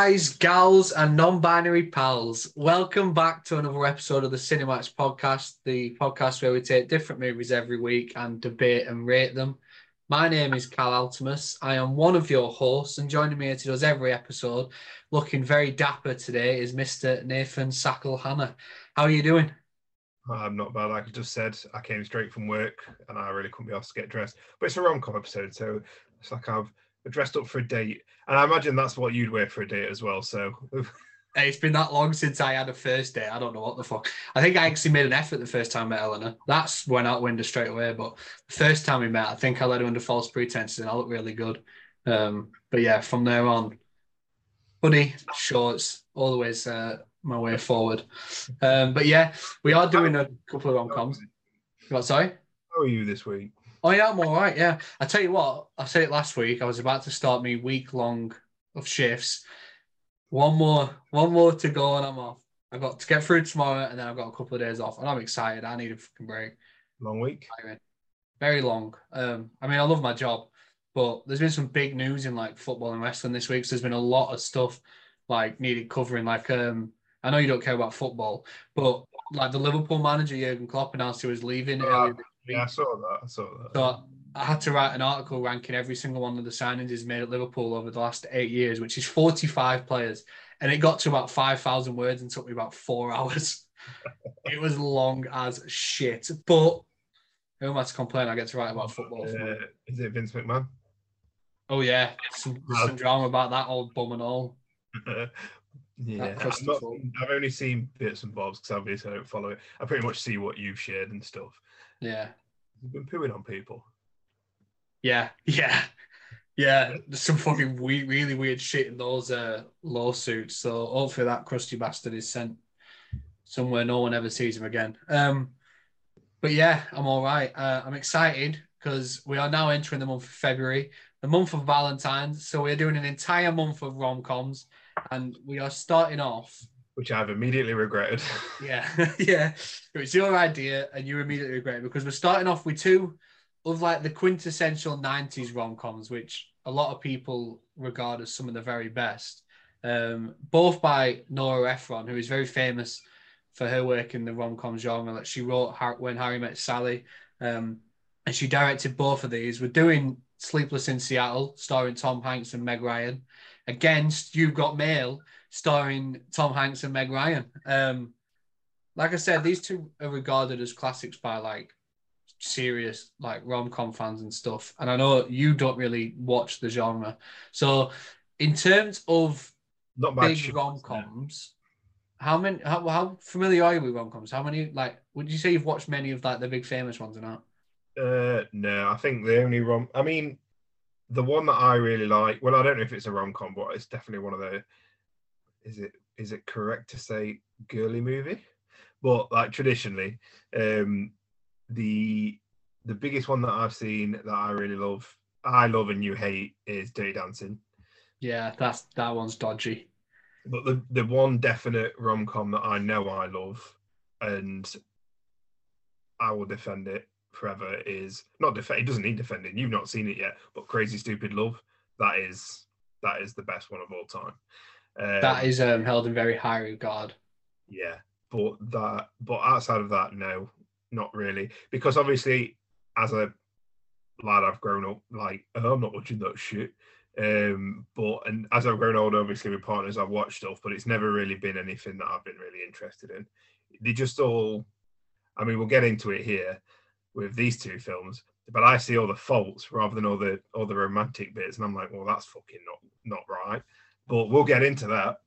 guys, gals, and non binary pals. Welcome back to another episode of the CineMatch podcast, the podcast where we take different movies every week and debate and rate them. My name is Cal Altimus. I am one of your hosts, and joining me here to do every episode, looking very dapper today, is Mr. Nathan Sackle Hannah. How are you doing? Ah, I'm not bad. Like I just said, I came straight from work and I really couldn't be asked to get dressed. But it's a rom com episode, so it's like I've dressed up for a date. And I imagine that's what you'd wear for a date as well. So it's been that long since I had a first date. I don't know what the fuck. I think I actually made an effort the first time I met Eleanor. That's went out window straight away. But the first time we met, I think I led her under false pretenses and I looked really good. Um, but yeah, from there on, hoodie, shorts, always uh, my way forward. Um, but yeah, we are doing a couple of rom coms. Sorry? How are you this week? Oh yeah, I'm all right. Yeah, I tell you what, I said it last week. I was about to start me week long of shifts. One more, one more to go, and I'm off. I've got to get through tomorrow, and then I've got a couple of days off, and I'm excited. I need a fucking break. Long week. Very long. Um, I mean, I love my job, but there's been some big news in like football and wrestling this week. So there's been a lot of stuff like needed covering. Like, um, I know you don't care about football, but like the Liverpool manager Jurgen Klopp announced he was leaving. Uh, yeah, I saw that. I saw that. So I had to write an article ranking every single one of the signings he's made at Liverpool over the last eight years, which is 45 players. And it got to about 5,000 words and took me about four hours. it was long as shit. But who am I to complain? I get to write about football. Uh, is it Vince McMahon? Oh, yeah. Some, some drama about that old bum and all. yeah, not, I've only seen bits and bobs because obviously I don't follow it. I pretty much see what you've shared and stuff. Yeah. You've been pooing on people. Yeah, yeah, yeah. There's some fucking weird, really weird shit in those uh, lawsuits. So hopefully that crusty bastard is sent somewhere no one ever sees him again. Um, but yeah, I'm all right. Uh, I'm excited because we are now entering the month of February, the month of Valentine's. So we're doing an entire month of rom coms, and we are starting off. Which I've immediately regretted. yeah, yeah. It was your idea, and you immediately regret it because we're starting off with two of like the quintessential 90s rom-coms which a lot of people regard as some of the very best um, both by nora ephron who is very famous for her work in the rom-com genre like she wrote when harry met sally um, and she directed both of these we're doing sleepless in seattle starring tom hanks and meg ryan against you've got mail starring tom hanks and meg ryan um, like i said these two are regarded as classics by like serious like rom com fans and stuff. And I know you don't really watch the genre. So, in terms of not big rom coms, how many? How, how familiar are you with rom coms? How many? Like, would you say you've watched many of like the big famous ones or not? Uh, no, I think the only rom. I mean, the one that I really like. Well, I don't know if it's a rom com, but it's definitely one of the. Is it is it correct to say girly movie? But like traditionally, um, the the biggest one that I've seen that I really love, I love and you hate is Dirty Dancing. Yeah, that's that one's dodgy. But the the one definite rom com that I know I love and I will defend it forever is not defend. It doesn't need defending. You've not seen it yet, but Crazy Stupid Love. That is that is the best one of all time. Um, that is um, held in very high regard. Yeah, but that but outside of that, no, not really, because obviously, as a lad, I've grown up like oh, I'm not watching that shit. Um, but and as I've grown older, obviously with partners, I've watched stuff, but it's never really been anything that I've been really interested in. They just all, I mean, we'll get into it here with these two films, but I see all the faults rather than all the all the romantic bits, and I'm like, well, that's fucking not not right. But we'll get into that.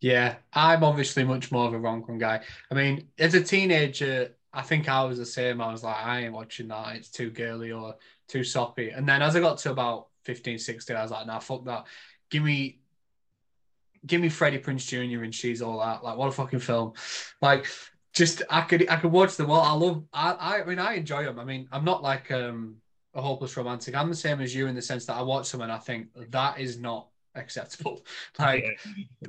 Yeah, I'm obviously much more of a rom guy. I mean, as a teenager, I think I was the same. I was like, I ain't watching that. It's too girly or too soppy. And then as I got to about 15, 16, I was like, nah, fuck that. Give me give me Freddie Prinze Jr. and she's all that. Like, what a fucking film. Like, just I could I could watch them all. I love I I mean I enjoy them. I mean, I'm not like um a hopeless romantic. I'm the same as you in the sense that I watch them and I think that is not acceptable. Like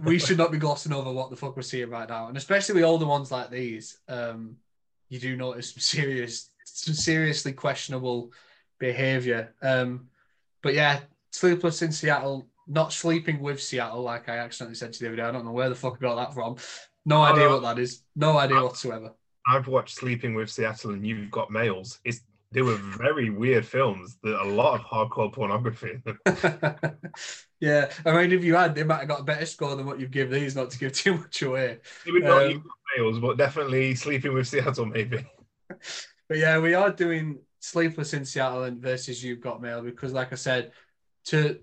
we should not be glossing over what the fuck we're seeing right now. And especially with older ones like these. Um you do notice some serious, some seriously questionable behavior. Um, but yeah, Sleepless in Seattle, not sleeping with Seattle, like I accidentally said to you the other day. I don't know where the fuck I got that from. No idea what that is. No idea whatsoever. I've watched Sleeping with Seattle and You've Got males. It's they were very weird films. A lot of hardcore pornography. yeah, I mean, if you had, they might have got a better score than what you've given these. Not to give too much away. Maybe not um, You've Got Mails, but definitely Sleeping with Seattle, maybe. But yeah, we are doing Sleepless in Seattle and versus You've Got Mail because, like I said, to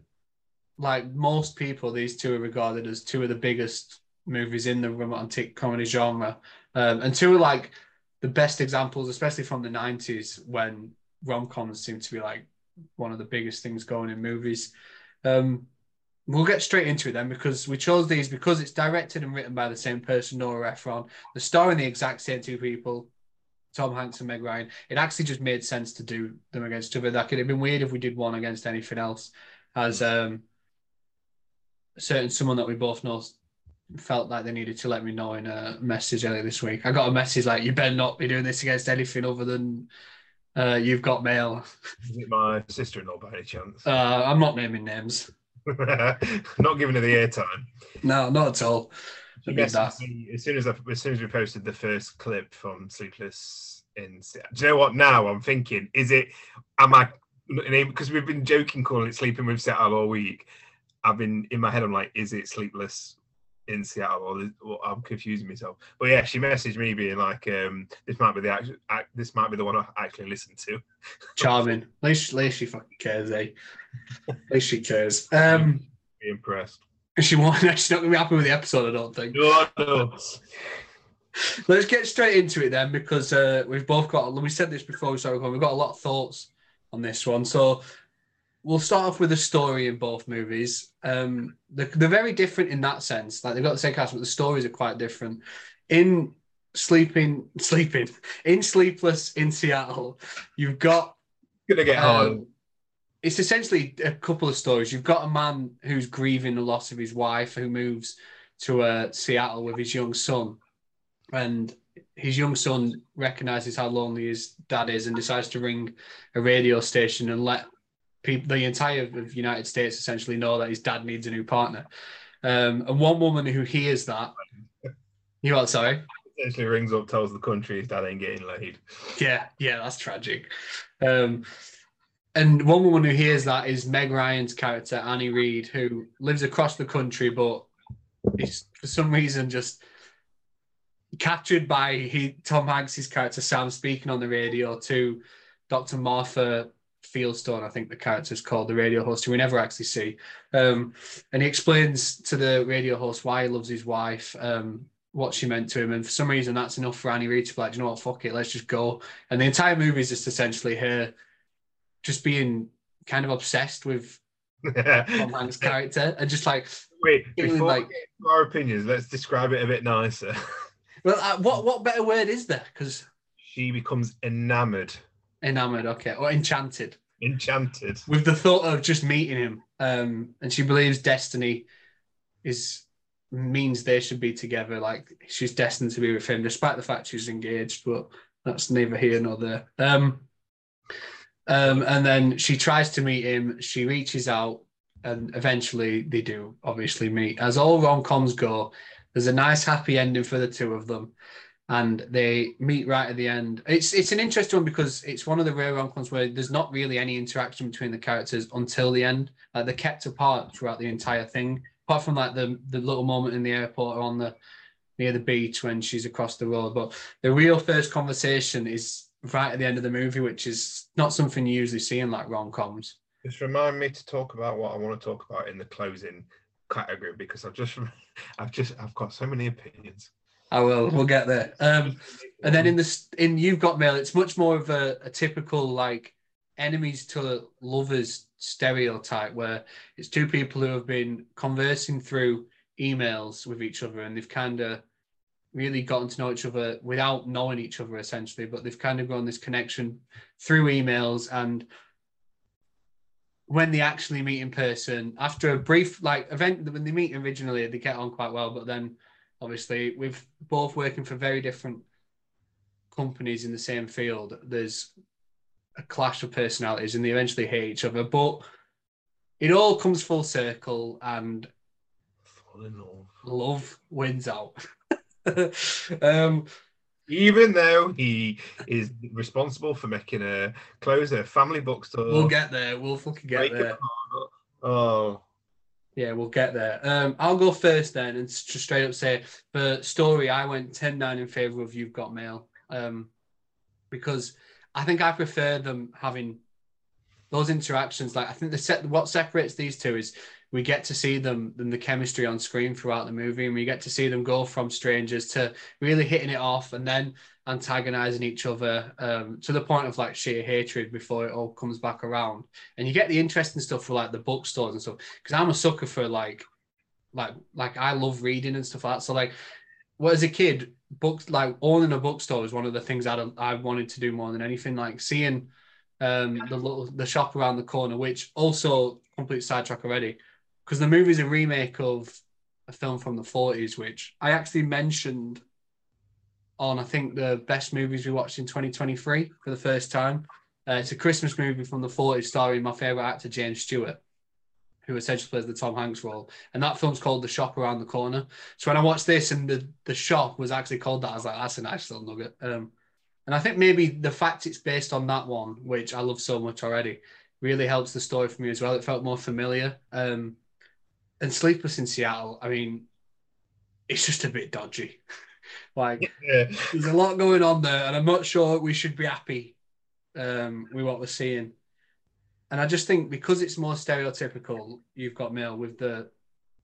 like most people, these two are regarded as two of the biggest movies in the romantic comedy genre, um, and two are like the best examples, especially from the '90s when rom coms seem to be like one of the biggest things going in movies. Um, we'll get straight into it then because we chose these because it's directed and written by the same person, Nora Ephron. The starring the exact same two people, Tom Hanks and Meg Ryan. It actually just made sense to do them against each other. That could have been weird if we did one against anything else, as um, certain someone that we both know felt like they needed to let me know in a message earlier this week. I got a message like, "You better not be doing this against anything other than uh, you've got mail." Is it my sister-in-law by any chance? Uh, I'm not naming names. not giving her the airtime. No, not at all. As soon as I, as soon as we posted the first clip from Sleepless in Do you know what? Now I'm thinking, is it? Am I? Because we've been joking calling it Sleeping with Seattle all week. I've been in my head. I'm like, is it Sleepless in Seattle, or, I'm confusing myself. But yeah, she messaged me being like, um, "This might be the act. this might be the one I actually listened to." Charming. at, least, at least she fucking cares, eh? At least she cares. Um, be impressed. She won't. She's not gonna be happy with the episode. I don't think. No, no. Let's get straight into it then, because uh, we've both got. We said this before we started going. We've got a lot of thoughts on this one, so we'll start off with a story in both movies. Um, they're, they're, very different in that sense. Like they've got the same cast, but the stories are quite different. In sleeping, sleeping in Sleepless in Seattle, you've got gonna get hard. Um, it's essentially a couple of stories. You've got a man who's grieving the loss of his wife, who moves to uh, Seattle with his young son, and his young son recognizes how lonely his dad is and decides to ring a radio station and let people, the entire United States essentially know that his dad needs a new partner. Um, and one woman who hears that, you what? Sorry. Essentially rings up, tells the country his dad ain't getting laid. Yeah, yeah, that's tragic. Um, and one woman who hears that is Meg Ryan's character Annie Reed, who lives across the country, but is for some reason just captured by he Tom Hanks's character Sam speaking on the radio to Dr. Martha Fieldstone, I think the character is called, the radio host, who we never actually see. Um, and he explains to the radio host why he loves his wife, um, what she meant to him. And for some reason, that's enough for Annie Reed to be like, you know what, fuck it, let's just go. And the entire movie is just essentially her just being kind of obsessed with Tom Hanks' character and just like. Wait, before like, our opinions, let's describe it a bit nicer. well, uh, what, what better word is there? Because she becomes enamored Enamored, okay, or enchanted. Enchanted with the thought of just meeting him, um, and she believes destiny is means they should be together. Like she's destined to be with him, despite the fact she's engaged. But that's neither here nor there. Um, um, and then she tries to meet him. She reaches out, and eventually they do obviously meet. As all rom coms go, there's a nice happy ending for the two of them and they meet right at the end. It's it's an interesting one because it's one of the rare rom-coms where there's not really any interaction between the characters until the end. Like they're kept apart throughout the entire thing, apart from like the the little moment in the airport or on the near the beach when she's across the road. But the real first conversation is right at the end of the movie, which is not something you usually see in like rom-coms. Just remind me to talk about what I want to talk about in the closing category because I've just I've just I've got so many opinions. I will. We'll get there. Um, and then in this, in You've Got Mail, it's much more of a, a typical like enemies to lovers stereotype, where it's two people who have been conversing through emails with each other, and they've kind of really gotten to know each other without knowing each other essentially, but they've kind of grown this connection through emails and when they actually meet in person after a brief like event when they meet originally they get on quite well but then obviously with both working for very different companies in the same field there's a clash of personalities and they eventually hate each other but it all comes full circle and love. love wins out. um, Even though he is responsible for making a close a family bookstore. we'll get there. We'll fucking get there. Oh, Yeah, we'll get there. Um, I'll go first then and just straight up say for story, I went 10 9 in favor of You've Got Mail um, because I think I prefer them having those interactions. Like, I think the set what separates these two is we get to see them and the chemistry on screen throughout the movie, and we get to see them go from strangers to really hitting it off and then antagonizing each other um, to the point of like sheer hatred before it all comes back around. And you get the interesting stuff for like the bookstores and stuff because I'm a sucker for like, like, like I love reading and stuff like that. So like, well, as a kid, books like owning a bookstore was one of the things I I wanted to do more than anything. Like seeing um the little the shop around the corner, which also complete sidetrack already, because the movie's a remake of a film from the 40s, which I actually mentioned on I think the best movies we watched in 2023 for the first time. Uh, it's a Christmas movie from the 40s starring my favorite actor James Stewart, who essentially plays the Tom Hanks role. And that film's called The Shop Around the Corner. So when I watched this and the the shop was actually called that, I was like, that's a nice little nugget. Um, and I think maybe the fact it's based on that one, which I love so much already, really helps the story for me as well. It felt more familiar. Um, and Sleepless in Seattle, I mean, it's just a bit dodgy. like yeah. there's a lot going on there, and I'm not sure we should be happy um, with what we're seeing. And I just think because it's more stereotypical, you've got Mail with the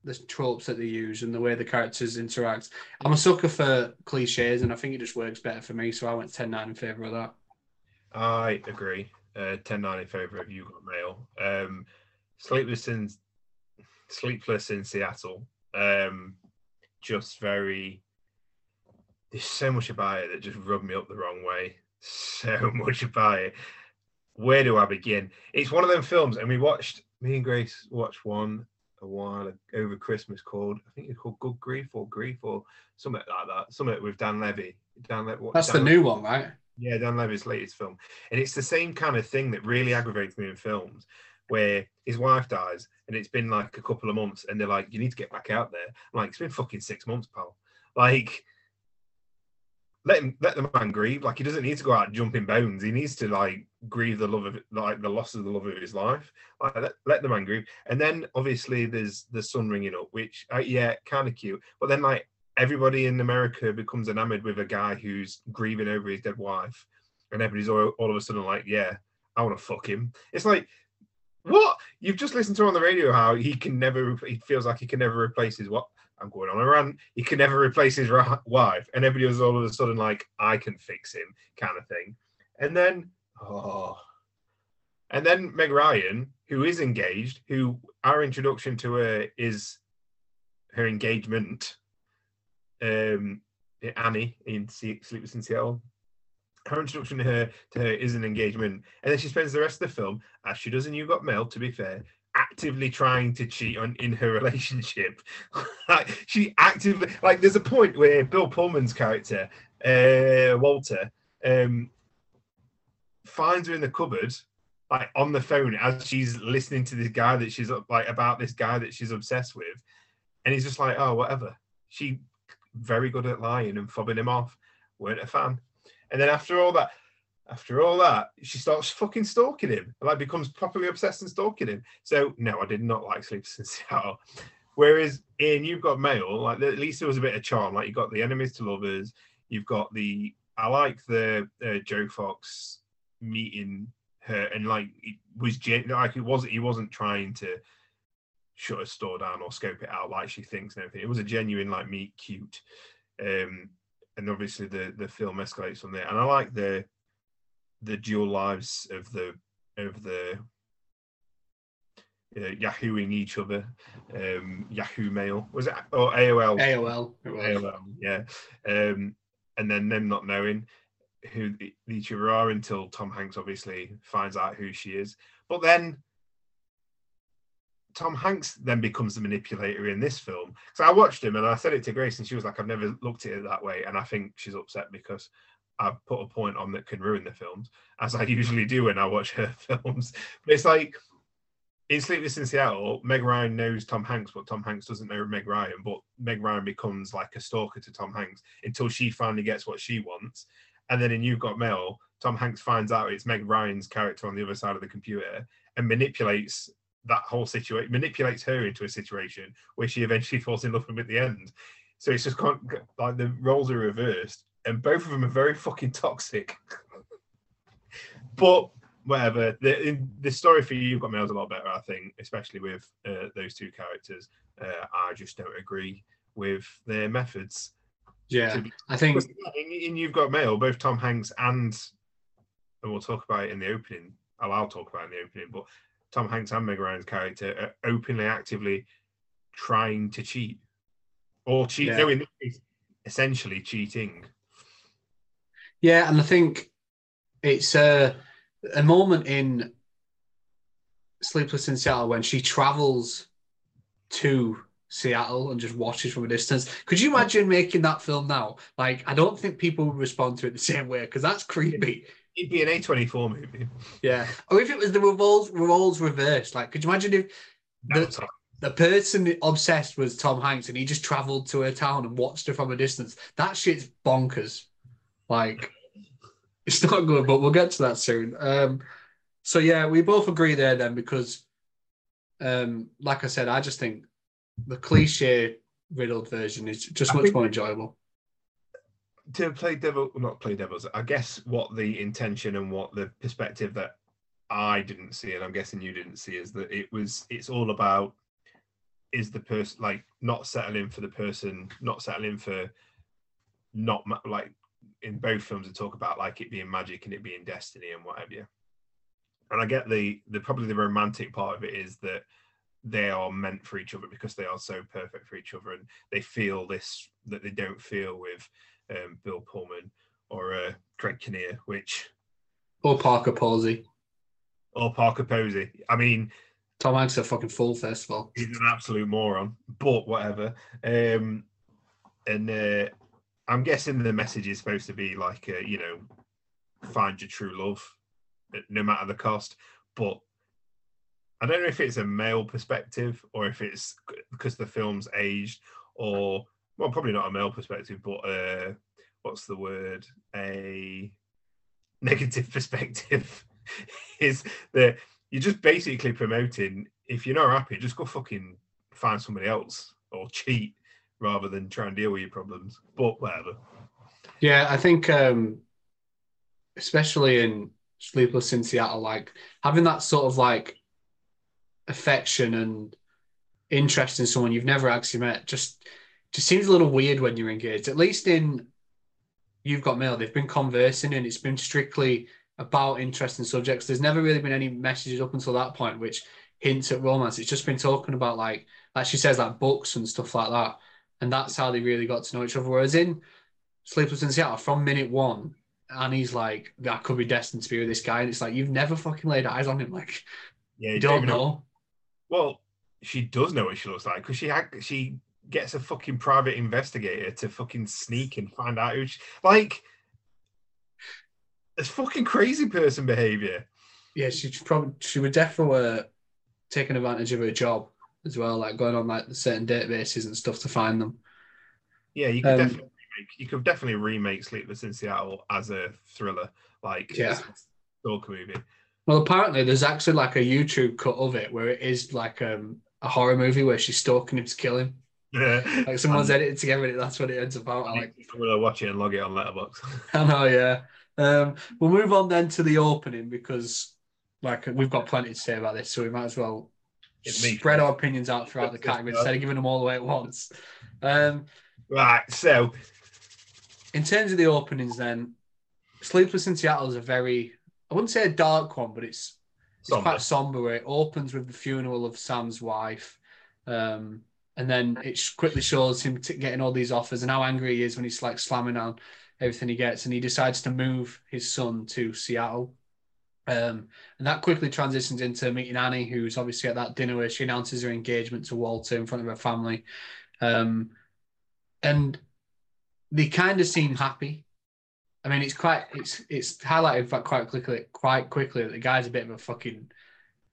the tropes that they use and the way the characters interact. I'm a sucker for cliches, and I think it just works better for me. So I went 10-9 in favor of that. I agree. Uh, 10 9 in favor of You Got Mail. Um, Sleepless in Sleepless in Seattle. Um, just very. There's so much about it that just rubbed me up the wrong way. So much about it. Where do I begin? It's one of them films, and we watched. Me and Grace watched one a while over Christmas called I think it's called Good Grief or Grief or something like that. Something with Dan Levy. Dan Levy. That's the Dan new one, right? yeah, Dan Levy's latest film. And it's the same kind of thing that really aggravates me in films where his wife dies and it's been like a couple of months and they're like, you need to get back out there. I'm like, it's been fucking six months, pal. Like, let him let the man grieve. Like he doesn't need to go out jumping bones. He needs to like grieve the love of like the loss of the love of his life. Like let, let the man grieve. And then obviously there's the son ringing up, which uh, yeah, kind of cute. But then like everybody in America becomes enamored with a guy who's grieving over his dead wife, and everybody's all, all of a sudden like, yeah, I want to fuck him. It's like. What you've just listened to on the radio? How he can never, he feels like he can never replace his what? I'm going on a rant. He can never replace his wife, and everybody was all of a sudden like, I can fix him, kind of thing. And then, oh, and then Meg Ryan, who is engaged, who our introduction to her is her engagement, um, Annie in Sleepless in Seattle. Her introduction to her to her is an engagement, and then she spends the rest of the film, as she does in You Got Mail, to be fair, actively trying to cheat on in her relationship. like she actively like there's a point where Bill Pullman's character, uh, Walter, um, finds her in the cupboard, like on the phone as she's listening to this guy that she's like about this guy that she's obsessed with, and he's just like, oh, whatever. She very good at lying and fobbing him off. weren't a fan. And then after all that, after all that, she starts fucking stalking him, like becomes properly obsessed and stalking him. So no, I did not like Sleepless in Seattle. Whereas in You've Got Mail, like at least there was a bit of charm. Like you got the enemies to lovers. You've got the I like the uh, Joe Fox meeting her and like it was gen- like it wasn't he wasn't trying to shut a store down or scope it out like she thinks and everything. It was a genuine like meet cute. Um and obviously the the film escalates from there. And I like the the dual lives of the of the uh, Yahooing each other, um, Yahoo Mail was it or AOL? AOL. AOL, yeah. Um, and then them not knowing who the- each other are until Tom Hanks obviously finds out who she is. But then Tom Hanks then becomes the manipulator in this film. So I watched him and I said it to Grace, and she was like, I've never looked at it that way. And I think she's upset because I've put a point on that can ruin the films, as I usually do when I watch her films. But it's like in Sleepless in Seattle, Meg Ryan knows Tom Hanks, but Tom Hanks doesn't know Meg Ryan. But Meg Ryan becomes like a stalker to Tom Hanks until she finally gets what she wants. And then in You've Got Mail, Tom Hanks finds out it's Meg Ryan's character on the other side of the computer and manipulates that whole situation, manipulates her into a situation where she eventually falls in love with him at the end. So it's just con- like the roles are reversed, and both of them are very fucking toxic. but whatever. The in, the story for you, you've got Mail's a lot better, I think, especially with uh, those two characters. Uh, I just don't agree with their methods. Yeah, I think in, in, You've Got Mail, both Tom Hanks and and we'll talk about it in the opening. I'll, I'll talk about it in the opening, but Tom Hanks and Meg Ryan's character are openly, actively trying to cheat or cheat. Yeah. No, in this case, essentially cheating. Yeah, and I think it's a a moment in Sleepless in Seattle when she travels to Seattle and just watches from a distance. Could you imagine making that film now? Like, I don't think people would respond to it the same way because that's creepy. It'd be an A24 movie. Yeah. Or if it was the roles, roles reversed. Like, could you imagine if the, the person obsessed was Tom Hanks and he just traveled to her town and watched her from a distance? That shit's bonkers. Like, it's not good, but we'll get to that soon. Um, so, yeah, we both agree there then because, um, like I said, I just think the cliche riddled version is just much more enjoyable to play devil, not play devils. I guess what the intention and what the perspective that I didn't see, and I'm guessing you didn't see, is that it was. It's all about is the person like not settling for the person, not settling for not like in both films they talk about like it being magic and it being destiny and whatever. And I get the the probably the romantic part of it is that they are meant for each other because they are so perfect for each other and they feel this that they don't feel with um, Bill Pullman or uh, Greg Kinnear, which or Parker Posey or Parker Posey. I mean, Tom Hanks a fucking full festival. He's an absolute moron, but whatever. Um, and uh, I'm guessing the message is supposed to be like, uh, you know, find your true love, no matter the cost. But I don't know if it's a male perspective or if it's because the film's aged or well, probably not a male perspective, but uh, what's the word? A negative perspective is that you're just basically promoting. If you're not happy, just go fucking find somebody else or cheat rather than try and deal with your problems. But whatever. Yeah, I think um, especially in Sleepless in Seattle, like having that sort of like affection and interest in someone you've never actually met just just seems a little weird when you're engaged. At least in You've Got Mail, they've been conversing and it's been strictly about interesting subjects. There's never really been any messages up until that point which hints at romance. It's just been talking about like, like she says, like books and stuff like that. And that's how they really got to know each other. Whereas in Sleepless in Seattle, from minute one, Annie's like, I could be destined to be with this guy. And it's like, you've never fucking laid eyes on him. Like, yeah, you don't know. know. Well, she does know what she looks like because she had, she gets a fucking private investigator to fucking sneak and find out who she, like it's fucking crazy person behavior. Yeah, she probably she would definitely uh, taking advantage of her job as well, like going on like certain databases and stuff to find them. Yeah, you could um, definitely remake, you could definitely remake Sleepless in Seattle as a thriller, like yeah, stalker movie. Well, apparently there's actually like a YouTube cut of it where it is like um, a horror movie where she's stalking him to kill him. Yeah. Like someone's edited together and that's what it ends up out. I like we'll watch it and log it on Letterboxd. I know, yeah. Um, we'll move on then to the opening because like we've got plenty to say about this, so we might as well spread our opinions out throughout the category instead of giving them all away at once. Um, right, so in terms of the openings, then Sleepless in Seattle is a very I wouldn't say a dark one, but it's it's somber. quite somber. It opens with the funeral of Sam's wife. Um, and then it quickly shows him t- getting all these offers and how angry he is when he's like slamming on everything he gets, and he decides to move his son to Seattle. Um, and that quickly transitions into meeting Annie, who's obviously at that dinner where she announces her engagement to Walter in front of her family. Um, and they kind of seem happy. I mean, it's quite it's it's highlighted quite quickly quite quickly that the guy's a bit of a fucking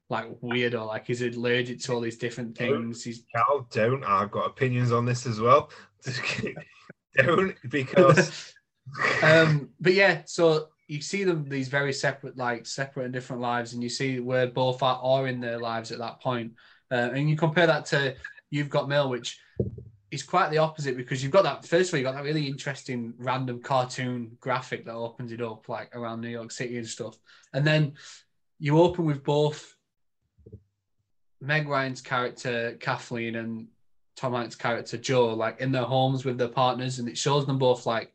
like weirdo. Like he's allergic to all these different things. He's Cal, don't. I've got opinions on this as well. don't because. um, but yeah, so you see them these very separate, like separate and different lives, and you see where both are, are in their lives at that point. Uh, and you compare that to You've Got Mail, which is quite the opposite because you've got that. First of all, you have got that really interesting random cartoon graphic that opens it up, like around New York City and stuff, and then you open with both Meg Ryan's character Kathleen and Tom Hanks' character Joe, like in their homes with their partners, and it shows them both like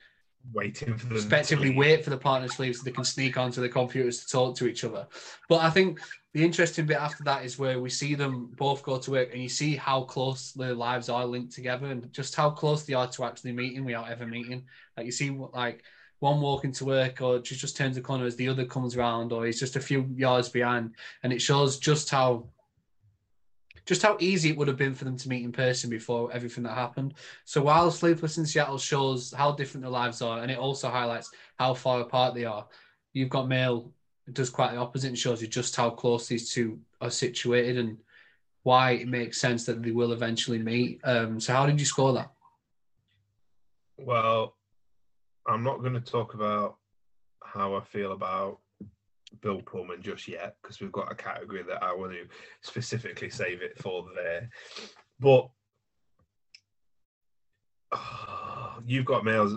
waiting for them respectively wait for the partners to leave so they can sneak onto the computers to talk to each other. But I think the interesting bit after that is where we see them both go to work and you see how close their lives are linked together and just how close they are to actually meeting without ever meeting. Like you see like one walking to work or just, just turns the corner as the other comes around or he's just a few yards behind and it shows just how just how easy it would have been for them to meet in person before everything that happened. So while Sleepless in Seattle shows how different their lives are, and it also highlights how far apart they are, you've got Mail does quite the opposite and shows you just how close these two are situated and why it makes sense that they will eventually meet. Um, so how did you score that? Well, I'm not going to talk about how I feel about Bill Pullman just yet because we've got a category that I want to specifically save it for there. But oh, you've got Mail's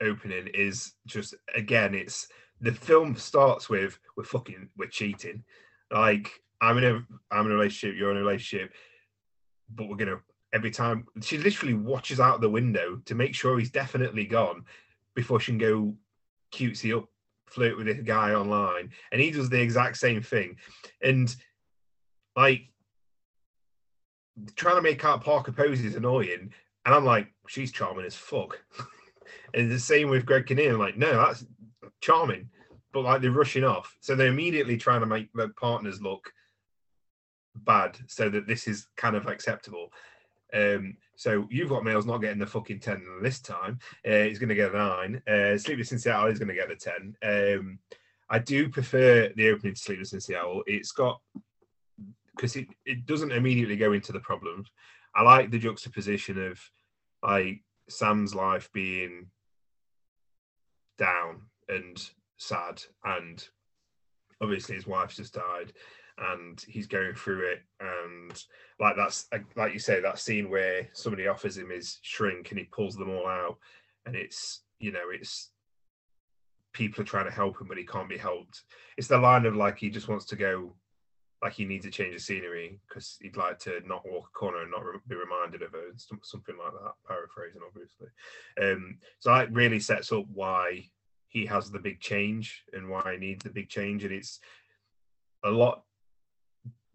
opening is just again, it's the film starts with we're fucking we're cheating. Like I'm in a I'm in a relationship, you're in a relationship, but we're gonna every time she literally watches out the window to make sure he's definitely gone before she can go cutesy up flirt with this guy online, and he does the exact same thing. And like trying to make out Parker Posey is annoying, and I'm like, she's charming as fuck. and the same with Greg Kinnear. I'm like, no, that's charming, but like they're rushing off, so they're immediately trying to make their partners look bad, so that this is kind of acceptable. Um, so you've got Mail's not getting the fucking 10 this time. Uh, he's going to get a 9. Uh, Sleepless in Seattle is going to get the 10. Um, I do prefer the opening to Sleepless in Seattle. It's got, because it, it doesn't immediately go into the problems. I like the juxtaposition of like Sam's life being down and sad and obviously his wife's just died and he's going through it and like that's like you say that scene where somebody offers him his shrink and he pulls them all out and it's you know it's people are trying to help him but he can't be helped. It's the line of like he just wants to go like he needs a change of scenery because he'd like to not walk a corner and not re- be reminded of it something like that paraphrasing obviously. Um so that really sets up why he has the big change and why he needs the big change and it's a lot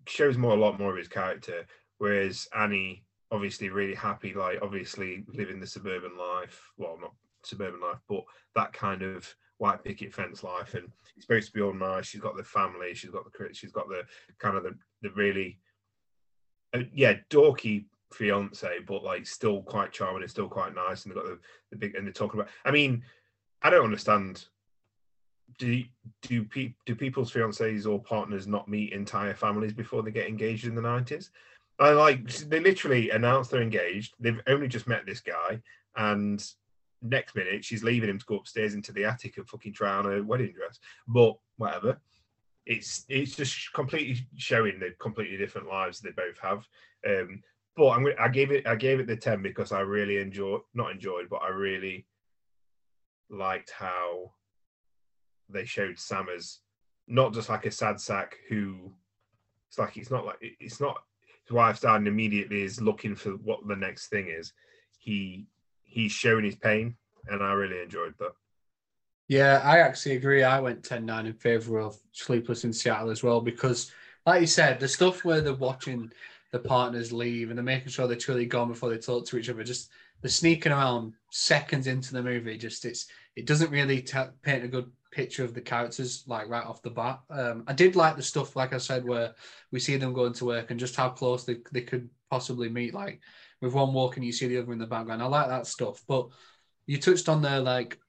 shows more a lot more of his character. Whereas Annie, obviously, really happy, like obviously living the suburban life. Well, not suburban life, but that kind of white picket fence life. And it's supposed to be all nice. She's got the family. She's got the she's got the kind of the the really, uh, yeah, dorky fiance, but like still quite charming and still quite nice. And they've got the, the big and they're talking about. I mean, I don't understand do do pe- do people's fiancés or partners not meet entire families before they get engaged in the nineties? I like they literally announce they're engaged. They've only just met this guy, and next minute she's leaving him to go upstairs into the attic and fucking try on a wedding dress. But whatever, it's it's just completely showing the completely different lives they both have. Um, but I'm I gave it I gave it the ten because I really enjoyed not enjoyed, but I really liked how they showed Sam as not just like a sad sack who it's like it's not like it's not his wife died and immediately is looking for what the next thing is. He he's showing his pain, and I really enjoyed that. Yeah, I actually agree. I went 10 9 in favor of Sleepless in Seattle as well because, like you said, the stuff where they're watching the partners leave and they're making sure they're truly gone before they talk to each other, just the sneaking around seconds into the movie, just it's it doesn't really t- paint a good picture of the characters like right off the bat. Um, I did like the stuff, like I said, where we see them going to work and just how close they, they could possibly meet. Like with one walking, you see the other in the background. I like that stuff. But you touched on there, like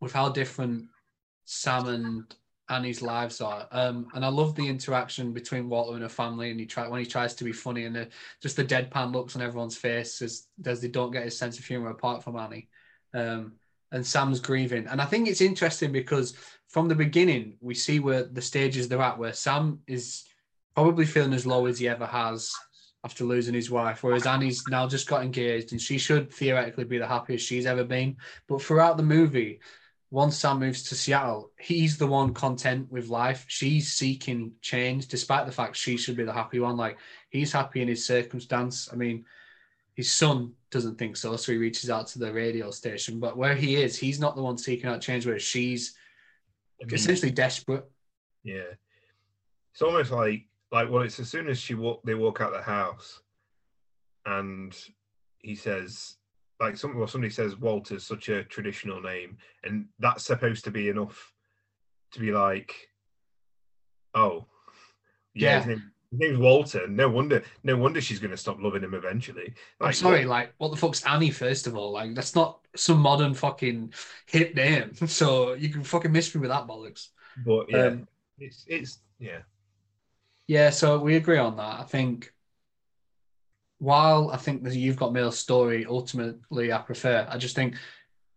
with how different Sam and Annie's lives are. Um, and I love the interaction between Walter and her family, and he try when he tries to be funny and the, just the deadpan looks on everyone's face as, as they don't get his sense of humor apart from Annie. Um, and Sam's grieving, and I think it's interesting because from the beginning we see where the stages they're at, where Sam is probably feeling as low as he ever has after losing his wife, whereas Annie's now just got engaged and she should theoretically be the happiest she's ever been. But throughout the movie, once Sam moves to Seattle, he's the one content with life. She's seeking change, despite the fact she should be the happy one. Like he's happy in his circumstance. I mean, his son doesn't think so, so he reaches out to the radio station. But where he is, he's not the one seeking out change. Where she's I mean, essentially desperate. Yeah, it's almost like like well, it's as soon as she walk, they walk out the house, and he says, like some well, somebody says Walter's such a traditional name, and that's supposed to be enough to be like, oh, yeah, yeah. His, name, his, name's Walter. No wonder, no wonder she's going to stop loving him eventually. Like, I'm sorry, what? like what the fuck's Annie? First of all, like that's not some modern fucking hip name, so you can fucking miss me with that bollocks. But yeah, um, it's it's yeah, yeah. So we agree on that. I think while I think the You've Got Mail story ultimately I prefer, I just think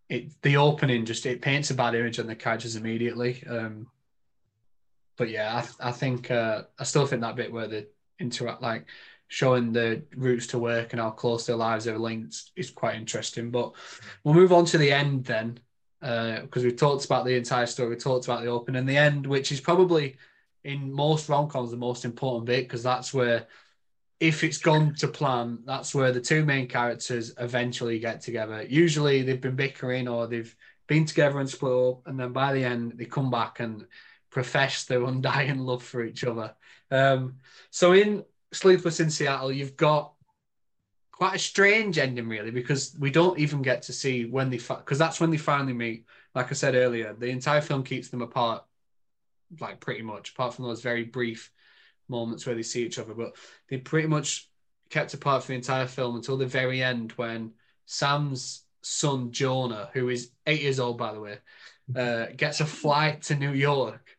it the opening just it paints a bad image on the characters immediately. Um, but yeah, I, I think uh, I still think that bit where they interact, like showing the routes to work and how close their lives are linked, is quite interesting. But we'll move on to the end then, because uh, we talked about the entire story, we talked about the open and the end, which is probably in most rom coms the most important bit because that's where if it's gone to plan, that's where the two main characters eventually get together. Usually they've been bickering or they've been together and split up, and then by the end they come back and profess their undying love for each other. Um, so in Sleepless in Seattle, you've got quite a strange ending, really, because we don't even get to see when they because that's when they finally meet. Like I said earlier, the entire film keeps them apart, like pretty much, apart from those very brief moments where they see each other, but they pretty much kept apart for the entire film until the very end when Sam's son Jonah, who is eight years old by the way, uh, gets a flight to New York.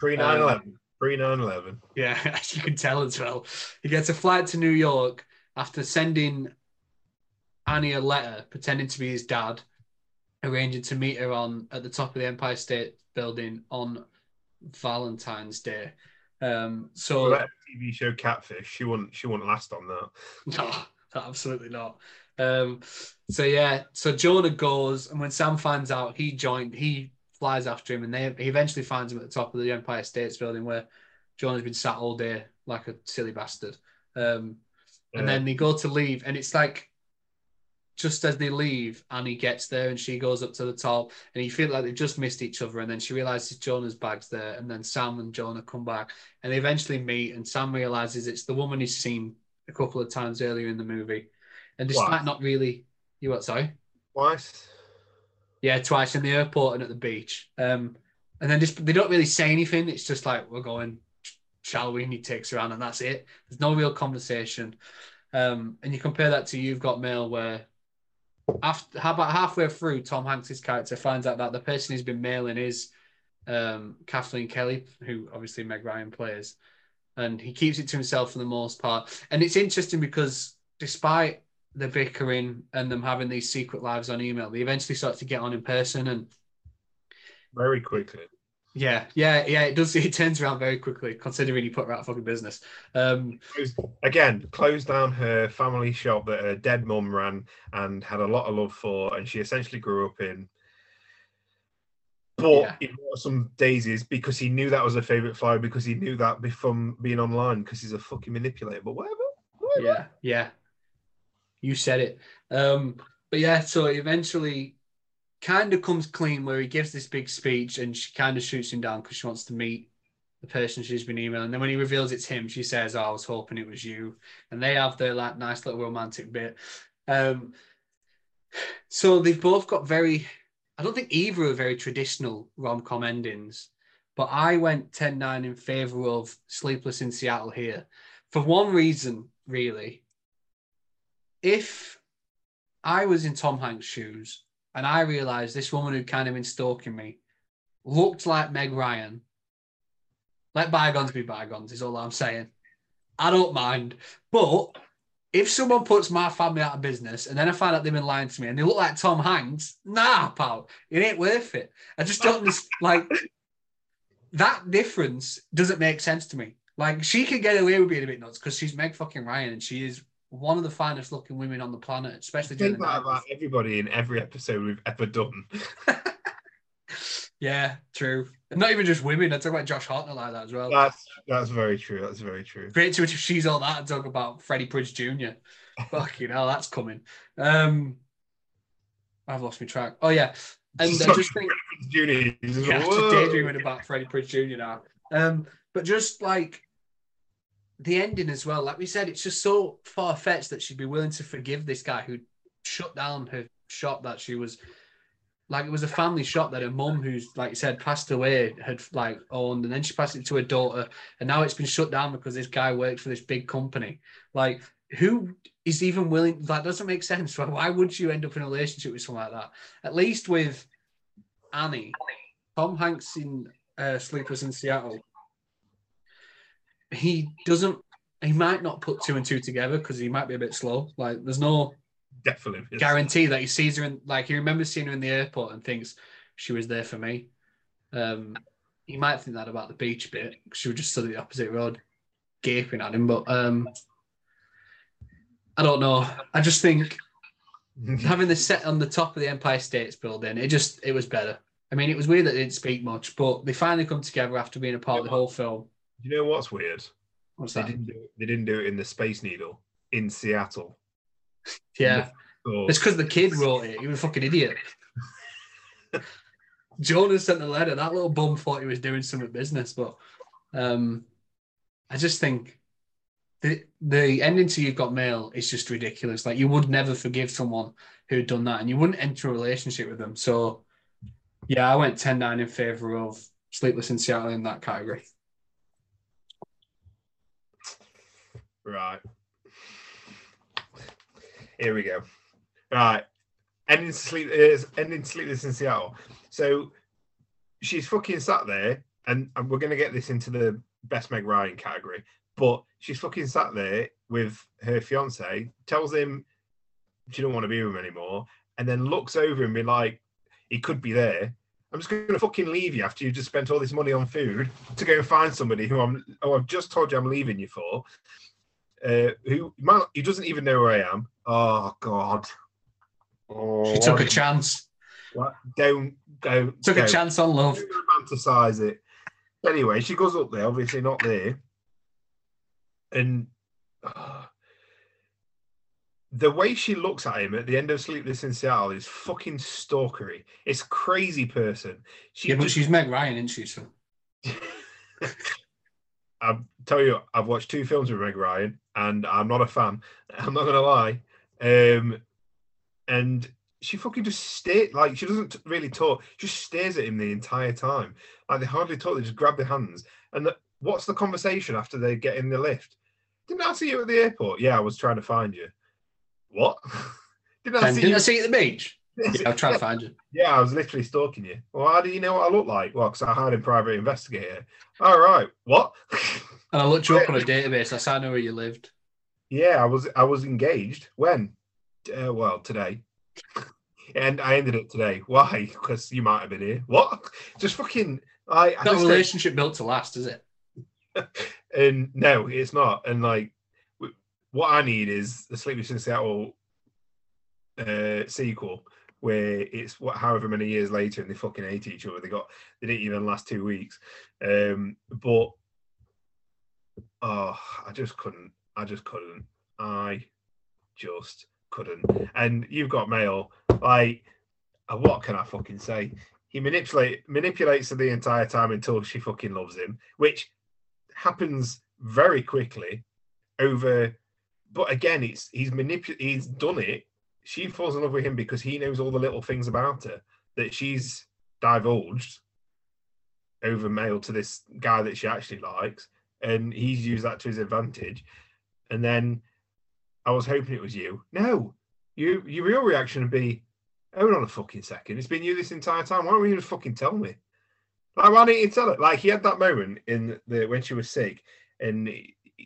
Pre 9 11. Um, Pre 9 11. Yeah, as you can tell as well. He gets a flight to New York after sending Annie a letter pretending to be his dad, arranging to meet her on at the top of the Empire State Building on Valentine's Day. Um, so TV show Catfish, she wouldn't she wouldn't last on that. No, absolutely not. Um, so yeah, so Jonah goes, and when Sam finds out, he joined. He flies after him, and they he eventually finds him at the top of the Empire States Building, where Jonah's been sat all day like a silly bastard. Um, and then they go to leave, and it's like just as they leave, Annie gets there and she goes up to the top, and you feel like they've just missed each other. And then she realizes Jonah's bag's there, and then Sam and Jonah come back, and they eventually meet. And Sam realizes it's the woman he's seen a couple of times earlier in the movie, and despite not really, you what? Sorry, twice. Yeah, twice in the airport and at the beach. Um, and then just they don't really say anything. It's just like we're going, shall we? And he takes her around, and that's it. There's no real conversation. Um, and you compare that to You've Got Mail, where after about halfway through, Tom Hanks's character finds out that the person he's been mailing is um, Kathleen Kelly, who obviously Meg Ryan plays, and he keeps it to himself for the most part. And it's interesting because despite the bickering and them having these secret lives on email, they eventually start to get on in person and very quickly. Yeah, yeah, yeah. It does. It turns around very quickly, considering he put her out of fucking business. Um, Again, closed down her family shop that her dead mum ran and had a lot of love for, and she essentially grew up in. But yeah. he bought some daisies because he knew that was her favorite flower because he knew that from being online because he's a fucking manipulator. But whatever. whatever. Yeah, yeah. You said it. Um, but yeah, so eventually kind of comes clean where he gives this big speech and she kind of shoots him down because she wants to meet the person she's been emailing. And then when he reveals it's him, she says, oh, I was hoping it was you. And they have their like nice little romantic bit. Um, so they've both got very, I don't think either are very traditional rom com endings, but I went 10 9 in favor of Sleepless in Seattle here for one reason, really. If I was in Tom Hanks' shoes, and I realized this woman who'd kind of been stalking me looked like Meg Ryan, Let bygones be bygones, is all I'm saying. I don't mind. But if someone puts my family out of business and then I find out they've been lying to me and they look like Tom Hanks, nah, pal, it ain't worth it. I just don't like that difference doesn't make sense to me. Like she could get away with being a bit nuts because she's Meg fucking Ryan and she is one of the finest looking women on the planet, especially during the that about everybody in every episode we've ever done. yeah, true. And not even just women. I talk about Josh Hartnett like that as well. That's that's very true. That's very true. Great to if she's all that and talk about Freddie Prinze Jr. Fucking hell, that's coming. Um, I've lost my track. Oh yeah, and I just think Jr. Yeah, daydreaming about Freddie Prinze Jr. now. Um, but just like the ending as well, like we said, it's just so far fetched that she'd be willing to forgive this guy who shut down her shop that she was like it was a family shop that her mum, who's like you said, passed away, had like owned, and then she passed it to her daughter, and now it's been shut down because this guy worked for this big company. Like, who is even willing? That doesn't make sense. Why would you end up in a relationship with someone like that? At least with Annie, Tom Hanks in uh, in Seattle, he doesn't. He might not put two and two together because he might be a bit slow. Like, there's no definitely guarantee that he sees her in like he remembers seeing her in the airport and thinks she was there for me. Um, he might think that about the beach bit. She was just stood at the opposite road, gaping at him. But um, I don't know. I just think having the set on the top of the Empire States Building, it just it was better. I mean, it was weird that they didn't speak much, but they finally come together after being a part of the whole film. You know what's weird? What's they that? Didn't do, they didn't do it in the Space Needle in Seattle. Yeah. It's because the kid wrote it. He was a fucking idiot. Jonah's sent the letter. That little bum thought he was doing some business, but um, I just think the the ending to You've Got Mail is just ridiculous. Like you would never forgive someone who'd done that, and you wouldn't enter a relationship with them. So, yeah, I went 10-9 in favor of Sleepless in Seattle in that category. Right. Here we go. Right. Ending sleep is ending sleepless in Seattle. So she's fucking sat there, and, and we're gonna get this into the best Meg Ryan category. But she's fucking sat there with her fiance, tells him she don't want to be with him anymore, and then looks over and be like, he could be there. I'm just going to fucking leave you after you just spent all this money on food to go and find somebody who I'm, oh, I've just told you I'm leaving you for, uh, who he doesn't even know where I am. Oh God! Oh, she took a chance. What? Don't go. Took don't. a chance on love. romanticize it. Anyway, she goes up there. Obviously not there, and uh, the way she looks at him at the end of Sleepless in Seattle is fucking stalkery. It's crazy person. She yeah, but just... she's Meg Ryan, isn't she? So. I tell you, I've watched two films with Meg Ryan, and I'm not a fan. I'm not gonna lie. Um, and she fucking just stares like she doesn't really talk. She Just stares at him the entire time. Like they hardly talk. They just grab their hands. And the, what's the conversation after they get in the lift? Didn't I see you at the airport? Yeah, I was trying to find you. What? didn't I see didn't you? I see you at the beach? yeah, I'll try to find you. Yeah, I was literally stalking you. Well, how do you know what I look like? Well, because I hired a private investigator. All right. What? And I looked you up on a database. That's how I know where you lived. Yeah, I was I was engaged. When? Uh, well, today. and I ended it today. Why? Because you might have been here. What? Just fucking. I, I not a relationship built to last, is it? and no, it's not. And like, what I need is the Sleepless in Seattle uh, sequel where it's what however many years later and they fucking hate each other. They got they didn't even last two weeks. Um, but oh, I just couldn't. I just couldn't. I just couldn't. And you've got mail. Like, uh, what can I fucking say? He manipulate manipulates her the entire time until she fucking loves him, which happens very quickly over. But again, it's he's manipul he's done it. She falls in love with him because he knows all the little things about her that she's divulged over mail to this guy that she actually likes, and he's used that to his advantage. And then I was hoping it was you. No, you your real reaction would be, hold on a fucking second. It's been you this entire time. Why don't you just fucking tell me? Like, why didn't you tell it? Like, he had that moment in the when she was sick, and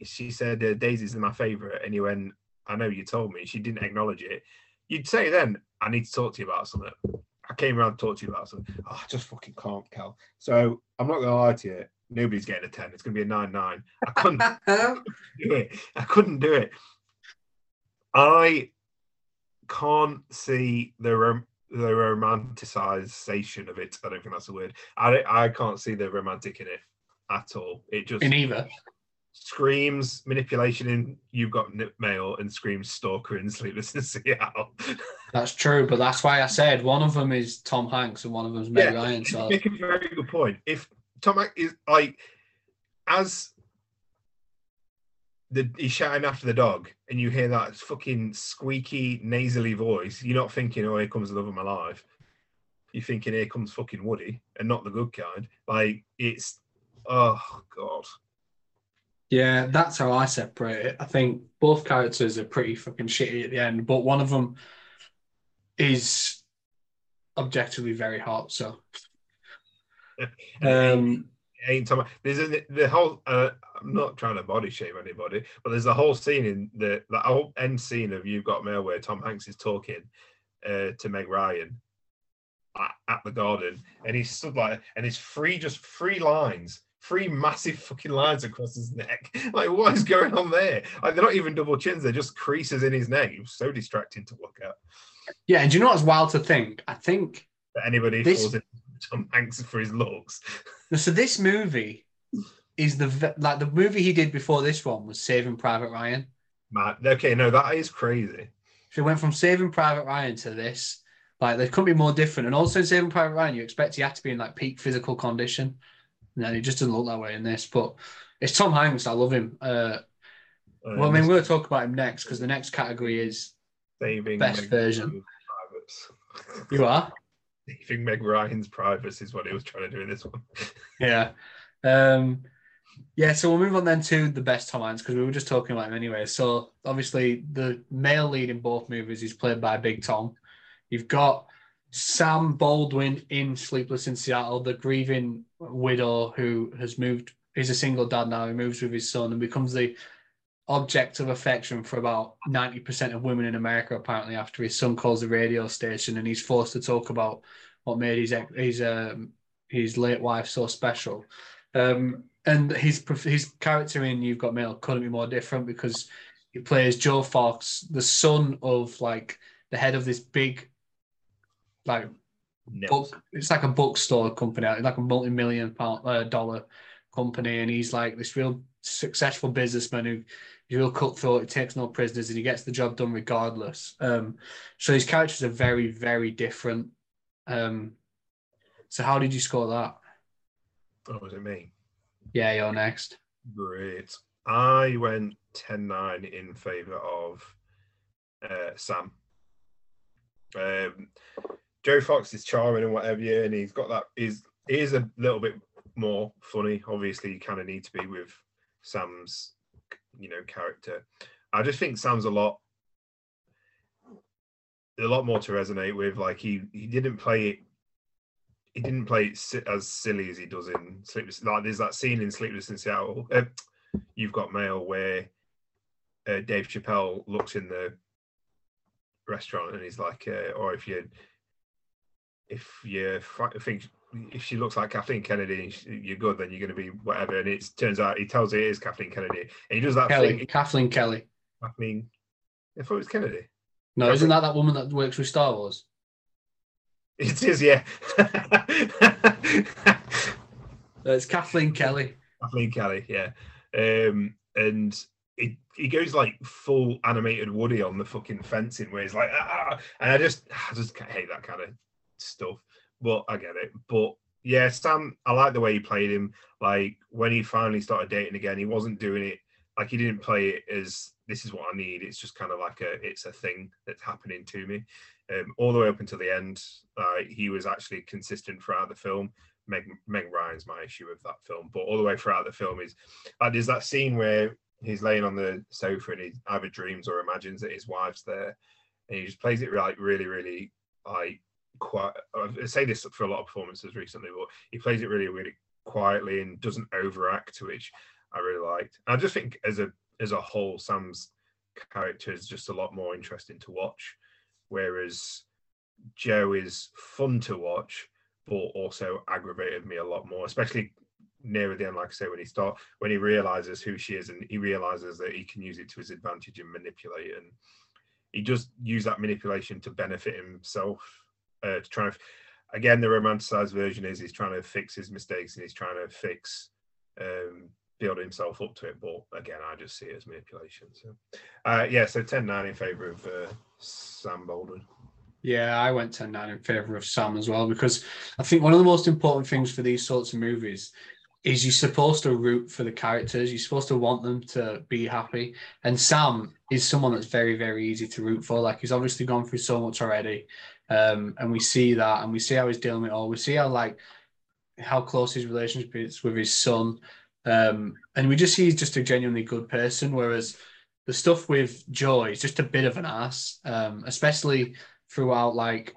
she said uh, Daisy's my favorite, and he went, "I know you told me." She didn't acknowledge it. You'd say then, "I need to talk to you about something." I came around to talk to you about something. Oh, I just fucking can't, Cal. So I'm not gonna lie to you. Nobody's getting a ten. It's gonna be a nine nine. I couldn't do it. I couldn't do it. I can't see the rom- the romanticization of it. I don't think that's a word. I I can't see the romantic in it at all. It just in either. screams manipulation in You've Got Nip Mail and screams stalker in Sleepless in Seattle. That's true, but that's why I said one of them is Tom Hanks and one of them is Meg Yeah, Ryan. you So make a very good point. If Tom Hanks is like as the he's shouting after the dog, and you hear that fucking squeaky, nasally voice, you're not thinking, "Oh, here comes the love of my life." You're thinking, "Here comes fucking Woody," and not the good kind. Like it's, oh god, yeah, that's how I separate it. I think both characters are pretty fucking shitty at the end, but one of them is objectively very hot. So um, ain't Tom. There's a, the whole. Uh, I'm not trying to body shame anybody, but there's a whole scene in the the whole end scene of You've Got Mail where Tom Hanks is talking uh, to Meg Ryan at, at the garden, and he's stood like, and it's three just three lines. Three massive fucking lines across his neck. Like, what is going on there? Like, they're not even double chins; they're just creases in his neck. It was so distracting to look at. yeah, and do you know what's wild to think? I think That anybody This- falls in Tom Hanks for his looks. so. This movie is the like the movie he did before this one was Saving Private Ryan. Man, okay, no, that is crazy. So he went from Saving Private Ryan to this. Like they couldn't be more different. And also in Saving Private Ryan, you expect he had to be in like peak physical condition. And he just doesn't look that way in this. But it's Tom Hanks. I love him. Uh, well, I mean, Um, we'll talk about him next because the next category is saving best version. You are. Saving Meg Ryan's privacy is what he was trying to do in this one. Yeah. Um, yeah, so we'll move on then to the best Tom Hanks because we were just talking about him anyway. So obviously the male lead in both movies is played by Big Tom. You've got Sam Baldwin in Sleepless in Seattle, the grieving widow who has moved, is a single dad now, he moves with his son and becomes the object of affection for about 90% of women in America, apparently, after his son calls the radio station and he's forced to talk about what made his his um, his late wife so special. Um, and his his character in You've Got Mail couldn't be more different because he plays Joe Fox, the son of like the head of this big like book. It's like a bookstore company, like a multi-million pound uh, dollar company, and he's like this real successful businessman who he's real cutthroat. He takes no prisoners, and he gets the job done regardless. Um, so his characters are very, very different. Um, so how did you score that? Oh, was it me? Yeah, you're next. Great. I went 10 9 in favor of uh, Sam. Um, Joe Fox is charming and whatever, yeah, and he's got that. He's, he is a little bit more funny. Obviously, you kind of need to be with Sam's, you know, character. I just think Sam's a lot, a lot more to resonate with. Like he, he didn't play it he didn't play it as silly as he does in Sleepless. Like there's that scene in Sleepless in Seattle. Uh, You've got mail where uh, Dave Chappelle looks in the restaurant and he's like, uh, or if you if you think if she looks like Kathleen Kennedy, you're good, then you're going to be whatever. And it turns out he tells her it is Kathleen Kennedy, and he does that Kelly, thing. Kathleen Kelly. Kathleen, I thought it was Kennedy. No, isn't that that woman that works with Star Wars? It is, yeah. It's Kathleen Kelly. Kathleen Kelly, yeah. Um, and he, he goes like full animated Woody on the fucking fencing where he's like, ah, and I just, I just hate that kind of stuff. But I get it. But yeah, Sam, I like the way he played him. Like when he finally started dating again, he wasn't doing it like he didn't play it as this is what I need. It's just kind of like a, it's a thing that's happening to me. Um, all the way up until the end, uh, he was actually consistent throughout the film. Meg, Meg Ryan's my issue with that film, but all the way throughout the film is like there's that scene where he's laying on the sofa and he either dreams or imagines that his wife's there, and he just plays it like really, really like quite. I say this for a lot of performances recently, but he plays it really, really quietly and doesn't overact, which I really liked. I just think as a as a whole, Sam's character is just a lot more interesting to watch, whereas Joe is fun to watch, but also aggravated me a lot more, especially nearer the end, like I say, when he start when he realizes who she is and he realizes that he can use it to his advantage and manipulate, and he just use that manipulation to benefit himself. Uh, to try and again, the romanticized version is he's trying to fix his mistakes and he's trying to fix um, build himself up to it. But again, I just see it as manipulation. So uh, yeah, so 10-9 in favour of uh, Sam Baldwin. Yeah, I went 10 9 in favour of Sam as well because I think one of the most important things for these sorts of movies is you're supposed to root for the characters. You're supposed to want them to be happy. And Sam is someone that's very, very easy to root for. Like he's obviously gone through so much already. Um, and we see that and we see how he's dealing with it all. We see how like how close his relationship is with his son. Um, and we just see he's just a genuinely good person. Whereas the stuff with Joe is just a bit of an ass, um, especially throughout like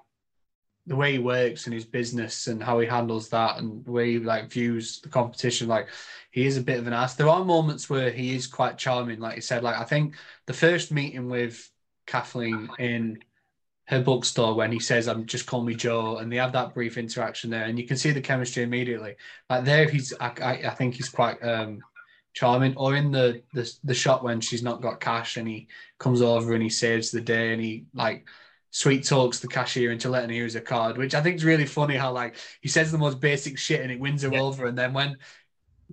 the way he works and his business and how he handles that and the way he like views the competition like he is a bit of an ass there are moments where he is quite charming like you said like i think the first meeting with kathleen in her bookstore when he says i'm just call me joe and they have that brief interaction there and you can see the chemistry immediately like there he's i, I, I think he's quite um charming or in the, the the shop when she's not got cash and he comes over and he saves the day and he like sweet talks the cashier into letting her use a card, which I think is really funny how like he says the most basic shit and it wins her yeah. over. And then when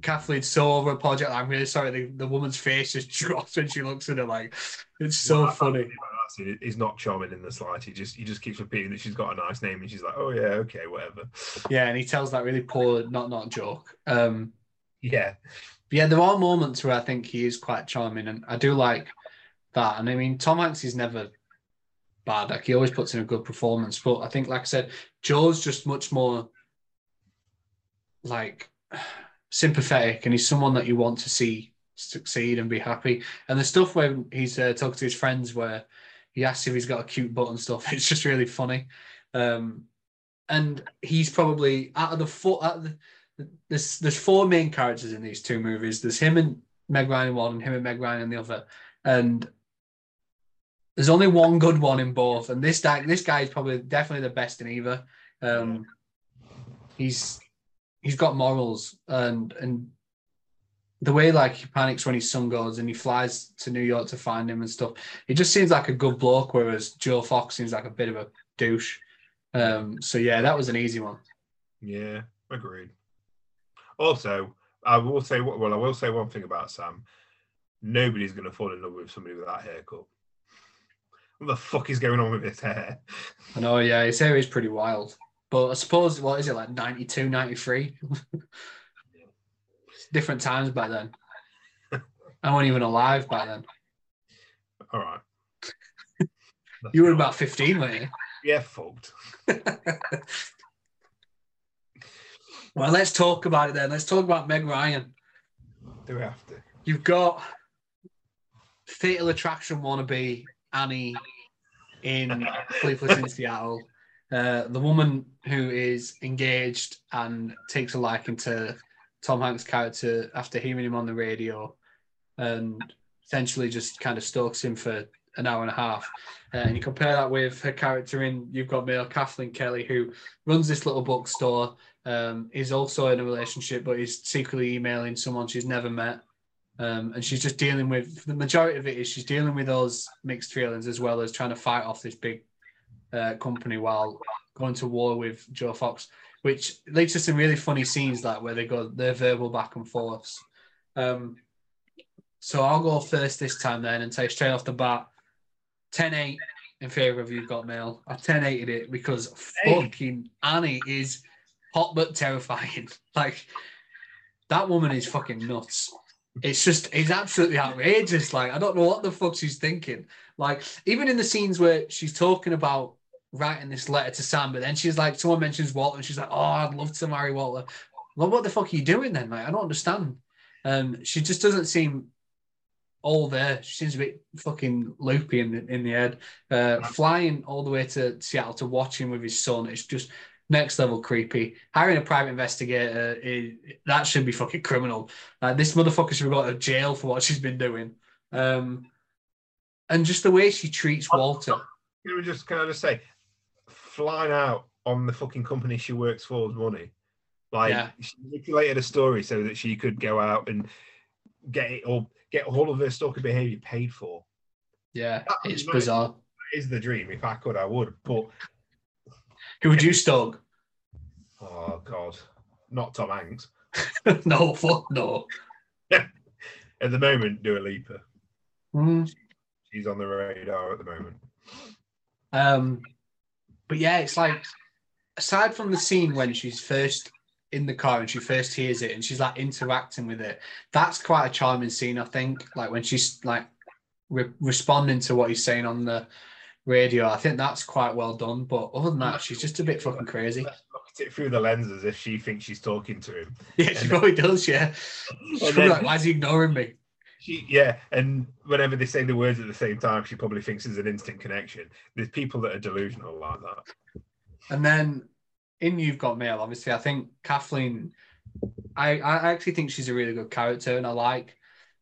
Kathleen's so over apologetic, I'm really sorry, the, the woman's face just drops when she looks at her like it's so funny. He's not charming in the slightest. He just he just keeps repeating that she's got a nice name and she's like, Oh yeah, okay, whatever. Yeah, and he tells that really poor not not joke. Um yeah. yeah, there are moments where I think he is quite charming and I do like that. And I mean Tom Hanks is never bad. Like he always puts in a good performance. But I think, like I said, Joe's just much more like sympathetic, and he's someone that you want to see succeed and be happy. And the stuff where he's uh, talking to his friends, where he asks if he's got a cute butt and stuff, it's just really funny. Um, and he's probably out of the four. Out of the, there's there's four main characters in these two movies. There's him and Meg Ryan one, and him and Meg Ryan in the other. And there's only one good one in both, and this guy, this guy is probably definitely the best in either. Um, he's he's got morals, and and the way like he panics when his son goes and he flies to New York to find him and stuff. It just seems like a good bloke, whereas Joe Fox seems like a bit of a douche. Um, so yeah, that was an easy one. Yeah, agreed. Also, I will say well, I will say one thing about Sam. Nobody's going to fall in love with somebody with that haircut what the fuck is going on with his hair? I know, yeah, his hair is pretty wild. But I suppose, what is it, like 92, 93? Different times back then. I wasn't even alive back then. All right. you were about 15, weren't you? Yeah, fucked. well, let's talk about it then. Let's talk about Meg Ryan. Do we have to? You've got Fatal Attraction wannabe Annie in Sleepless in Seattle. Uh, the woman who is engaged and takes a liking to Tom Hanks' character after hearing him on the radio and essentially just kind of stalks him for an hour and a half. Uh, and you compare that with her character in You've Got Mail, Kathleen Kelly, who runs this little bookstore, um, is also in a relationship, but is secretly emailing someone she's never met. Um, and she's just dealing with the majority of it is she's dealing with those mixed feelings as well as trying to fight off this big uh, company while going to war with Joe Fox, which leads to some really funny scenes like where they go their verbal back and forth. Um, so I'll go first this time then and say straight off the bat 10 8 in favor of You've Got Mail. I 10 8 it because hey. fucking Annie is hot but terrifying. Like that woman is fucking nuts it's just it's absolutely outrageous. Like I don't know what the fuck she's thinking. Like even in the scenes where she's talking about writing this letter to Sam, but then she's like, someone mentions Walter, and she's like, "Oh, I'd love to marry Walter." Well, what the fuck are you doing then? Like I don't understand. Um, she just doesn't seem all there. She seems a bit fucking loopy in the, in the head. Uh, flying all the way to Seattle to watch him with his son. It's just next level creepy. Hiring a private investigator, is, that should be fucking criminal. Like, this motherfucker should be going to jail for what she's been doing. Um, and just the way she treats Walter. Can we just kind of say, flying out on the fucking company she works for's money? Like Yeah. she manipulated a story so that she could go out and get it or get all of her stalker behavior paid for. Yeah, That it's bizarre. That is the dream. If I could, I would. But Who would you stalk? oh god, not Tom Hanks. no, fuck no. At the moment, Dua Lipa. Mm. She's on the radar at the moment. Um, but yeah, it's like aside from the scene when she's first in the car and she first hears it and she's like interacting with it, that's quite a charming scene, I think. Like when she's like re- responding to what he's saying on the radio, I think that's quite well done. But other than that, she's just a bit fucking crazy. Let's look at it through the lens as if she thinks she's talking to him. Yeah, she probably does. Yeah, she's then- like, why is he ignoring me? She, yeah, and whenever they say the words at the same time, she probably thinks there's an instant connection. There's people that are delusional like that. And then in You've Got Mail, obviously, I think Kathleen, I, I actually think she's a really good character, and I like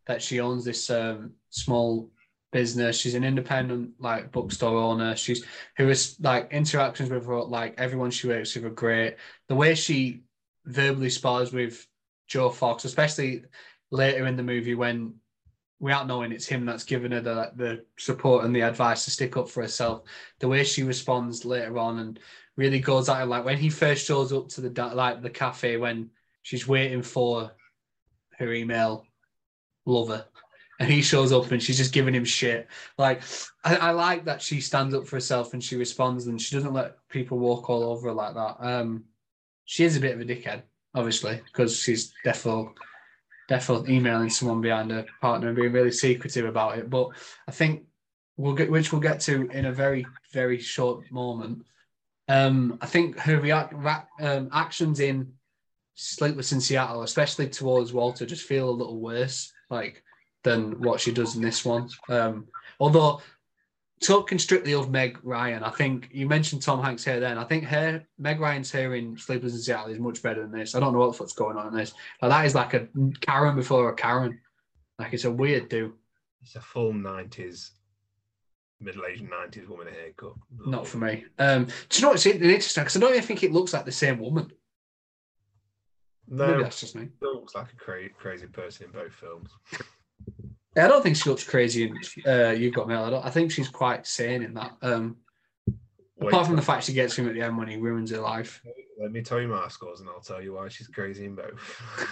that she owns this um, small business. She's an independent like bookstore owner. She's who is like interactions with her, like everyone she works with are great. The way she verbally spars with Joe Fox, especially later in the movie when without knowing it's him that's given her the the support and the advice to stick up for herself. The way she responds later on and really goes it like when he first shows up to the like the cafe when she's waiting for her email lover and he shows up and she's just giving him shit. Like I, I like that she stands up for herself and she responds and she doesn't let people walk all over her like that. Um she is a bit of a dickhead obviously because she's definitely definitely emailing someone behind a partner and being really secretive about it but i think we'll get which we'll get to in a very very short moment um, I think her react, um, actions in Sleepless in Seattle, especially towards Walter, just feel a little worse, like than what she does in this one. Um, although talking strictly of Meg Ryan, I think you mentioned Tom Hanks here. Then I think her Meg Ryan's hair in Sleepless in Seattle is much better than this. I don't know what the fuck's going on in this. Like, that is like a Karen before a Karen. Like it's a weird do. It's a full 90s, middle aged 90s woman haircut. Not for me. Um, do you know what's interesting? Because I don't even think it looks like the same woman. Maybe No, that's just me. It looks like a cra- crazy person in both films. I don't think she looks crazy in uh, You've Got Mail. I, don't, I think she's quite sane in that. Um, apart from the fact she gets him at the end when he ruins her life. let me tell you my scores and I'll tell you why she's crazy in both.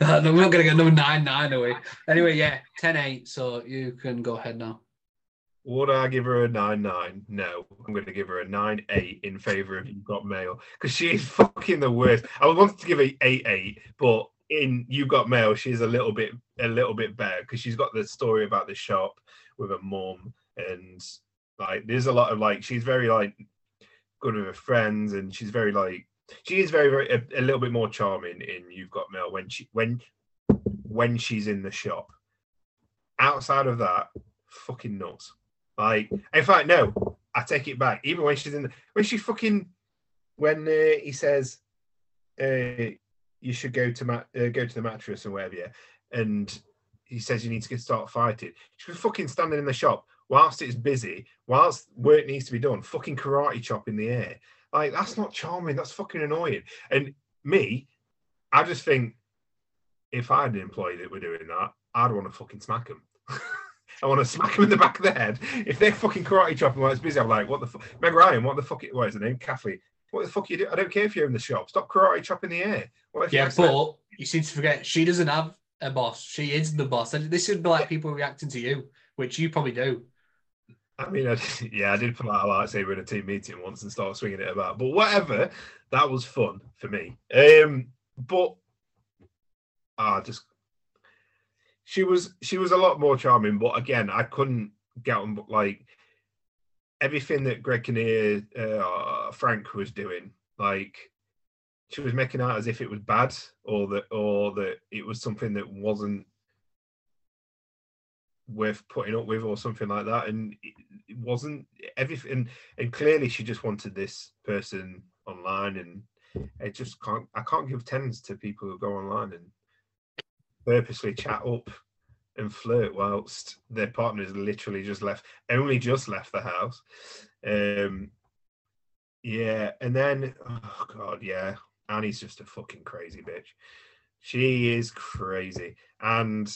Uh, no, we're not going to get number 9 9 away. Anyway, yeah, 10 8. So you can go ahead now. Would I give her a 9 9? No. I'm going to give her a 9 8 in favor of You've Got Mail because she is fucking the worst. I wanted to give her 8 8, but in You've Got Mail, she's a little bit a little bit better because she's got the story about the shop with her mom and like there's a lot of like she's very like good with her friends and she's very like she is very very a, a little bit more charming in You've Got Mail when she when when she's in the shop. Outside of that, fucking nuts. Like, in fact, no, I take it back. Even when she's in the, when she fucking, when uh, he says, uh, you should go to ma- uh, go to the mattress and wherever. yeah, and he says you need to get start fighting. She was fucking standing in the shop whilst it's busy, whilst work needs to be done, fucking karate chop in the air. Like, that's not charming. That's fucking annoying. And me, I just think if I had an employee that were doing that, I'd want to fucking smack them. I want to smack them in the back of the head. If they're fucking karate chopping while it's busy, I'm like, what the fuck? Meg Ryan, what the fuck? What is her name? Kathleen. What the fuck you do? I don't care if you're in the shop. Stop karate chopping the air. What if you Yeah, but you seem to forget she doesn't have a boss. She is the boss. And this would be like people reacting to you, which you probably do. I mean, I, yeah, I did pull out a lightsaber in a team meeting once and start swinging it about. But whatever, that was fun for me. Um, but ah, just she was she was a lot more charming. But again, I couldn't get on like everything that Greg Kinnear, uh, Frank was doing. Like she was making out as if it was bad, or that or that it was something that wasn't worth putting up with or something like that. And it wasn't everything. And clearly, she just wanted this person online, and it just can't. I can't give tens to people who go online and purposely chat up and flirt whilst their partners literally just left, only just left the house. Um, yeah, and then oh god, yeah, Annie's just a fucking crazy bitch. She is crazy, and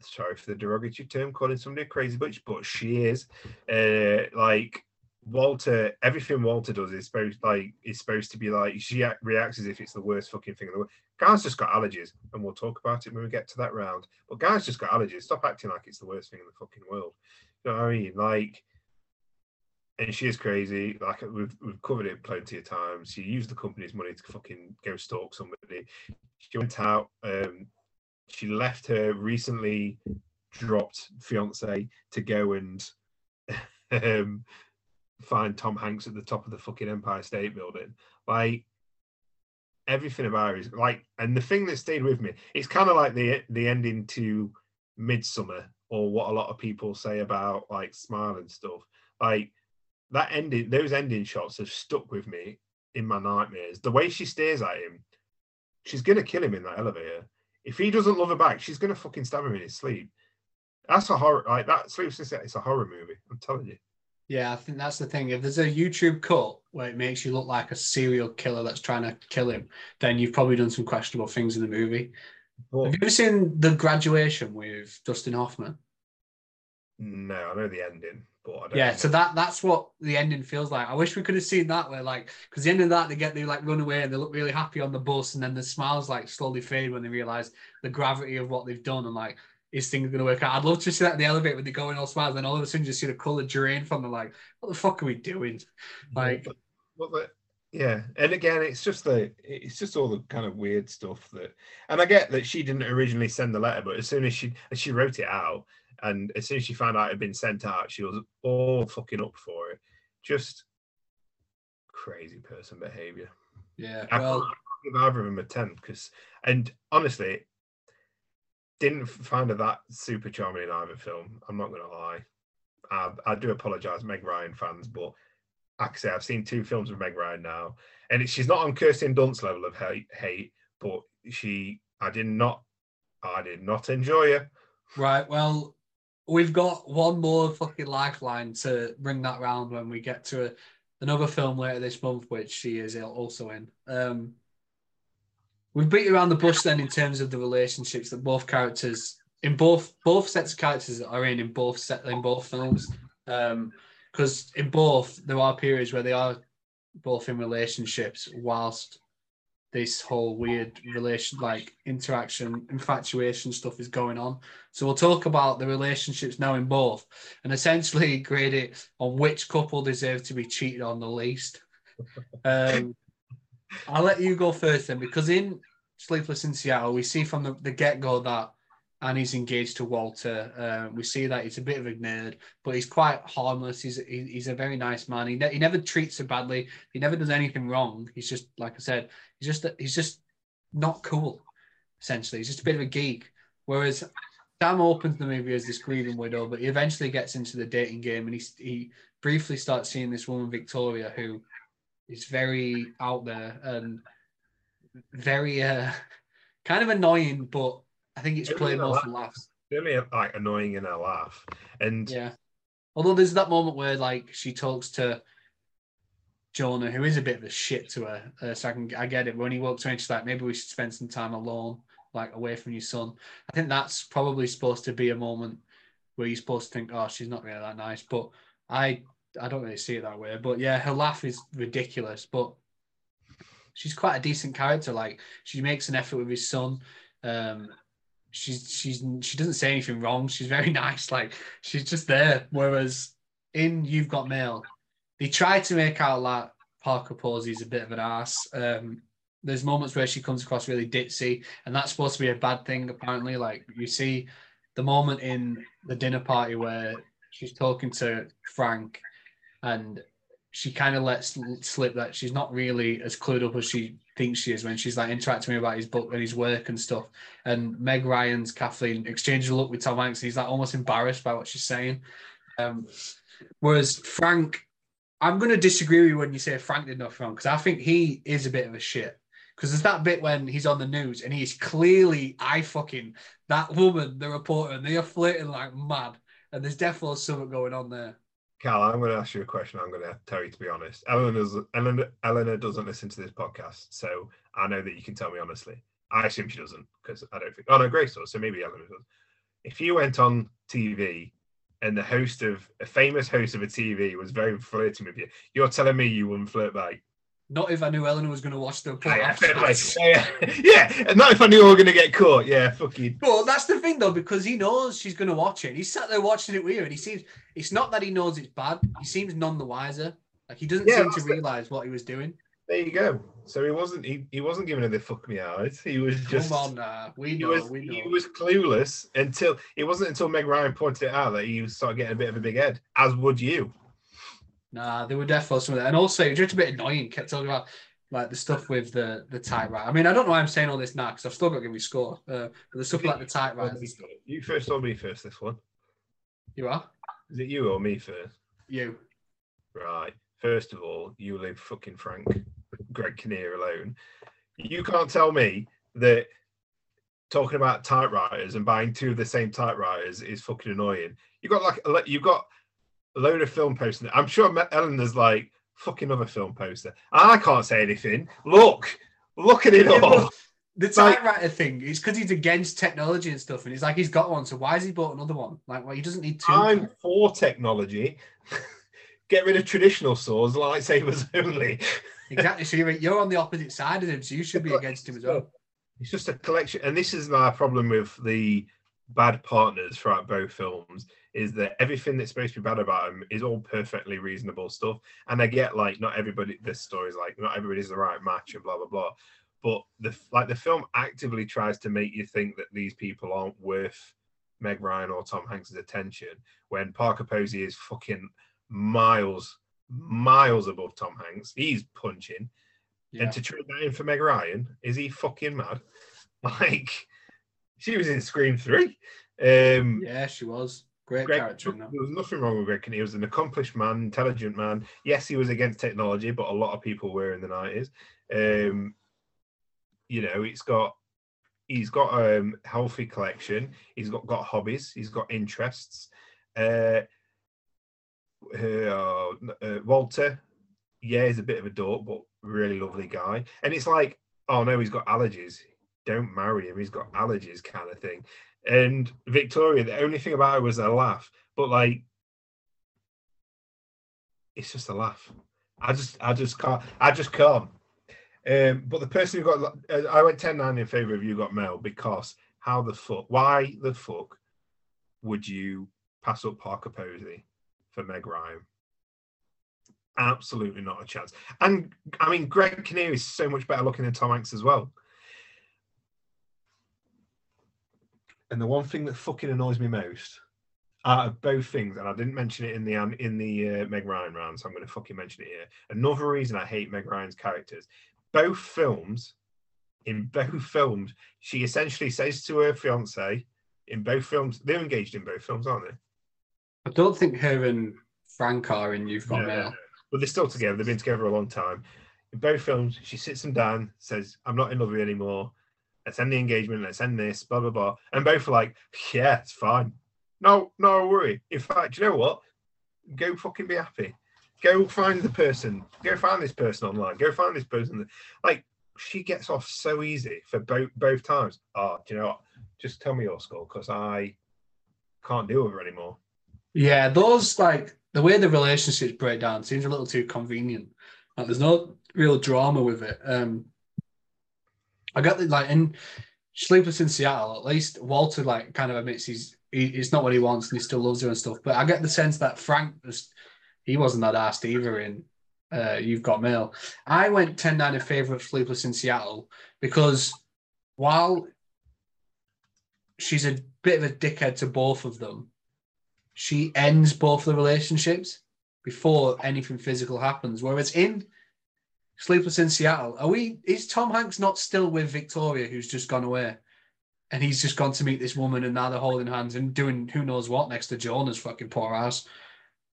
sorry for the derogatory term, calling somebody a crazy bitch, but she is. Uh, like Walter, everything Walter does is supposed like is supposed to be like she reacts as if it's the worst fucking thing in the world. Guy's just got allergies, and we'll talk about it when we get to that round. But Guy's just got allergies. Stop acting like it's the worst thing in the fucking world. You know what I mean? Like, and she is crazy. Like we've we've covered it plenty of times. She used the company's money to fucking go stalk somebody. She went out. Um, she left her recently dropped fiance to go and um, find Tom Hanks at the top of the fucking Empire State Building. Like everything about is like, and the thing that stayed with me, it's kind of like the the ending to Midsommar or what a lot of people say about like Smile and stuff. Like that ending, those ending shots have stuck with me in my nightmares. The way she stares at him, she's gonna kill him in that elevator. If he doesn't love her back, she's gonna fucking stab him in his sleep. That's a horror. Like that sleepless. It's a horror movie. I'm telling you. Yeah, I think that's the thing. If there's a YouTube cut where it makes you look like a serial killer that's trying to kill him, then you've probably done some questionable things in the movie. But, Have you ever seen The Graduation with Dustin Hoffman? No, I know the ending, but yeah. Know. So that that's what the ending feels like. I wish we could have seen that where like because the end of that they get they like run away and they look really happy on the bus and then the smiles like slowly fade when they realize the gravity of what they've done and like is things going to work out? I'd love to see that in the elevator when they go in all smiles, and all of a sudden you see the color drain from them. Like, what the fuck are we doing? Like, what the, yeah, and again, it's just the it's just all the kind of weird stuff that, and I get that she didn't originally send the letter, but as soon as she as she wrote it out, and as soon as she found out it had been sent out, she was all fucking up for it. Just crazy person behavior. Yeah, I can't give either of them a ten because, and honestly, didn't find her that super charming in either film. I'm not going to lie. I, I do apologize, Meg Ryan fans, but like I say, I've seen two films with Meg Ryan now, and it, she's not on Kirsten Dunst level of hate, hate, but she, I did not, I did not enjoy her. Right. Well, we've got one more fucking lifeline to bring that round when we get to a, another film later this month, which she is also in. Um, We've beat around the bush then in terms of the relationships that both characters in both both sets of characters are in in both set in both films. because um, in both there are periods where they are both in relationships whilst this whole weird relation like interaction infatuation stuff is going on so we'll talk about the relationships now in both and essentially grade it on which couple deserve to be cheated on the least um, I'll let you go first then, because in Sleepless in Seattle, we see from the, the get go that Annie's engaged to Walter. Uh, we see that he's a bit of a nerd, but he's quite harmless. He's he, he's a very nice man. He, ne- he never treats her badly. He never does anything wrong. He's just like I said. He's just he's just not cool. Essentially, he's just a bit of a geek. Whereas Sam opens the movie as this grieving widow, but he eventually gets into the dating game and he he briefly starts seeing this woman Victoria who is very out there and very uh, kind of annoying, but I think it's played more for laughs. Really like annoying in a laugh, and yeah. Although there's that moment where like she talks to Jonah, who is a bit of a shit to her. Uh, so I can I get it. When he walks in, she's like, maybe we should spend some time alone, like away from your son. I think that's probably supposed to be a moment where you're supposed to think, oh, she's not really that nice. But I I don't really see it that way. But yeah, her laugh is ridiculous. But she's quite a decent character. Like she makes an effort with his son. Um, she's she's she doesn't say anything wrong. She's very nice. Like she's just there. Whereas in You've Got Mail, they try to make out like Parker Posey's a bit of an ass. Um, there's moments where she comes across really ditzy, and that's supposed to be a bad thing. Apparently, like you see the moment in the dinner party where she's talking to Frank and she kind of lets slip that she's not really as clued up as she thinks she is when she's like interacting with me about his book and his work and stuff. And Meg Ryan's Kathleen exchanges a look with Tom Hanks. He's like almost embarrassed by what she's saying. Um, whereas Frank, I'm going to disagree with you when you say Frank did nothing wrong because I think he is a bit of a shit. Because there's that bit when he's on the news and he's clearly I fucking that woman, the reporter, and they are flirting like mad. And there's definitely something going on there. Cal, I'm going to ask you a question. I'm going to tell you to be honest. Eleanor's, Eleanor, Eleanor doesn't listen to this podcast, so I know that you can tell me honestly. I assume she doesn't because I don't think. Oh no, Grace does. So maybe Eleanor does. If you went on TV and the host of a famous host of a TV was very flirting with you, you're telling me you wouldn't flirt back? Not if I knew Eleanor was going to watch the oh, yeah, yeah, yeah, not if I knew we were going to get caught. Yeah, fucking. But that's the thing though, because he knows she's going to watch it. He's sat there watching it with her, and he seems. It's not that he knows it's bad. He seems none the wiser. Like he doesn't yeah, seem to realize what he was doing. There you go. So he wasn't. He, he wasn't giving her the fuck me out. He was just. Come on, nah. We know. He was, we know. He was clueless until it wasn't until Meg Ryan pointed it out that he started getting a bit of a big head. As would you. Nah, they were definitely some of that, and also just a bit annoying. Kept talking about like the stuff with the the typewriter. I mean, I don't know why I'm saying all this now because I've still got to give me score. Uh, the stuff like the typewriter. You first or me first? This one. You are. Is it you or me first? You. Right. First of all, you leave fucking Frank, Greg Kinnear alone. You can't tell me that talking about typewriters and buying two of the same typewriters is fucking annoying. You got like you got load of film posters. I'm sure Eleanor's like fucking other film poster. I can't say anything. Look, look at it yeah, all. The typewriter like, thing is because he's against technology and stuff, and he's like he's got one. So why has he bought another one? Like, well, he doesn't need two. I'm for technology. Get rid of traditional swords, lightsabers only. exactly. So you're, you're on the opposite side of him, so you should be against him as well. It's just a collection, and this is my problem with the bad partners throughout both films is that everything that's supposed to be bad about them is all perfectly reasonable stuff. And I get like not everybody this story is like not everybody's the right match and blah blah blah. But the like the film actively tries to make you think that these people aren't worth Meg Ryan or Tom Hanks' attention when Parker Posey is fucking miles, miles above Tom Hanks. He's punching. Yeah. And to trade that in for Meg Ryan, is he fucking mad? Like she was in Scream 3. Um, yeah, she was. Great Greg, character. There was nothing wrong with Greg He was an accomplished man, intelligent man. Yes, he was against technology, but a lot of people were in the nineties. Um, you know, it's got he's got a um, healthy collection. He's got got hobbies. He's got interests. Uh, uh, uh, Walter, yeah, he's a bit of a dork, but really lovely guy. And it's like, oh no, he's got allergies. Don't marry him. He's got allergies, kind of thing. And Victoria, the only thing about her was a laugh, but like, it's just a laugh. I just, I just can't, I just can't. Um, but the person who got, uh, I went 10 9 in favor of you got Mail because how the fuck, why the fuck would you pass up Parker Posey for Meg Ryan? Absolutely not a chance. And I mean, Greg Kinnear is so much better looking than Tom Hanks as well. And the one thing that fucking annoys me most out of both things, and I didn't mention it in the in the uh, Meg Ryan round, so I'm going to fucking mention it here. Another reason I hate Meg Ryan's characters, both films, in both films, she essentially says to her fiance, in both films, they're engaged in both films, aren't they? I don't think her and Frank are in You've Got no, Mail. No, no. But they're still together. They've been together a long time. In both films, she sits them down, says, "I'm not in love with you anymore." Let's end the engagement, let's end this, blah, blah, blah. And both are like, yeah, it's fine. No, no worry. In fact, you know what? Go fucking be happy. Go find the person. Go find this person online. Go find this person. Like, she gets off so easy for both both times. Oh, do you know what? Just tell me your score because I can't deal with her anymore. Yeah, those like the way the relationships break down seems a little too convenient. Like, there's no real drama with it. Um, I got the like in Sleepless in Seattle. At least Walter like kind of admits he's he, it's not what he wants and he still loves her and stuff. But I get the sense that Frank was he wasn't that asked either in uh, You've Got Mail. I went 10-9 in favor of Sleepless in Seattle because while she's a bit of a dickhead to both of them, she ends both the relationships before anything physical happens. Whereas in Sleepless in Seattle, are we? Is Tom Hanks not still with Victoria, who's just gone away, and he's just gone to meet this woman, and now they're holding hands and doing who knows what next to Jonah's fucking poor ass.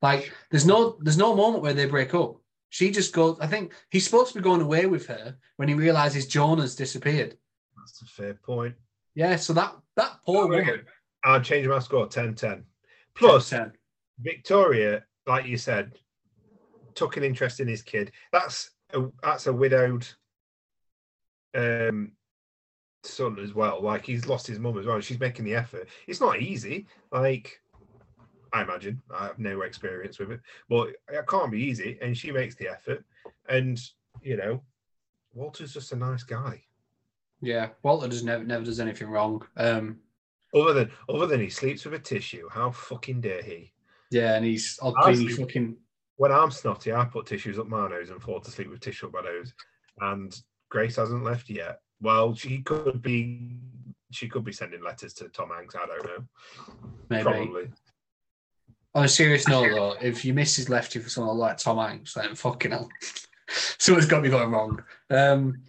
Like, there's no, there's no moment where they break up. She just goes. I think he's supposed to be going away with her when he realizes Jonah's disappeared. That's a fair point. Yeah, so that that poor oh, woman. I'll change my score 10 10. Plus, 10. Victoria, like you said, took an interest in his kid. That's a, that's a widowed um, son as well. Like he's lost his mum as well. She's making the effort. It's not easy. Like I imagine I have no experience with it, but it can't be easy. And she makes the effort. And you know, Walter's just a nice guy. Yeah, Walter does never never does anything wrong. Um, other than other than he sleeps with a tissue. How fucking dare he? Yeah, and he's fucking. When I'm snotty, I put tissues up my nose and fall to sleep with tissue up my nose. And Grace hasn't left yet. Well, she could be. She could be sending letters to Tom Hanks. I don't know. Maybe. Probably. On a serious note, though, if your missus left you for someone like Tom Hanks, then fucking hell, someone's got to be going wrong. Um,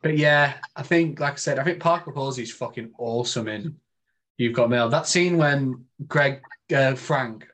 but yeah, I think, like I said, I think Parker Posey is fucking awesome in You've Got Mail. That scene when Greg uh, Frank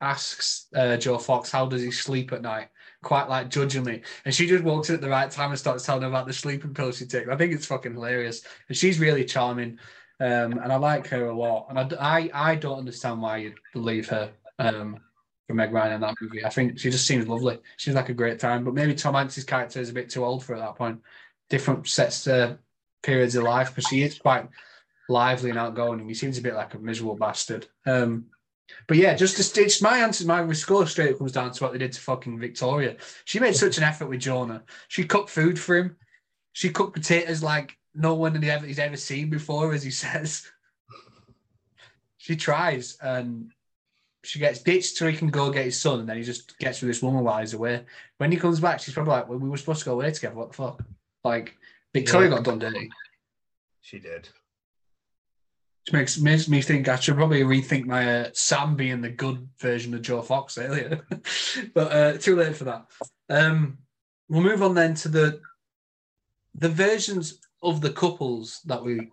asks uh, Joe Fox, how does he sleep at night? Quite like judgingly. And she just walks in at the right time and starts telling him about the sleeping pills she takes. I think it's fucking hilarious. And she's really charming. Um, and I like her a lot. And I, I, I don't understand why you believe her um, for Meg Ryan in that movie. I think she just seems lovely. She's like a great time. But maybe Tom Hanks' character is a bit too old for her at that point. Different sets uh, periods of life, but she is quite lively and outgoing, and he seems a bit like a miserable bastard. Um, but yeah, just to stitch my answer, my score straight comes down to what they did to fucking Victoria. She made such an effort with Jonah. She cooked food for him. She cooked potatoes like no one had ever, he's ever seen before, as he says. she tries and she gets ditched so he can go get his son, and then he just gets with this woman while he's away. When he comes back, she's probably like, well, we were supposed to go away together. What the fuck? Like, Victoria yeah. got done dirty. She did. Which makes, makes me think I should probably rethink my uh, Sam being the good version of Joe Fox earlier. but uh, too late for that. Um, we'll move on then to the the versions of the couples that we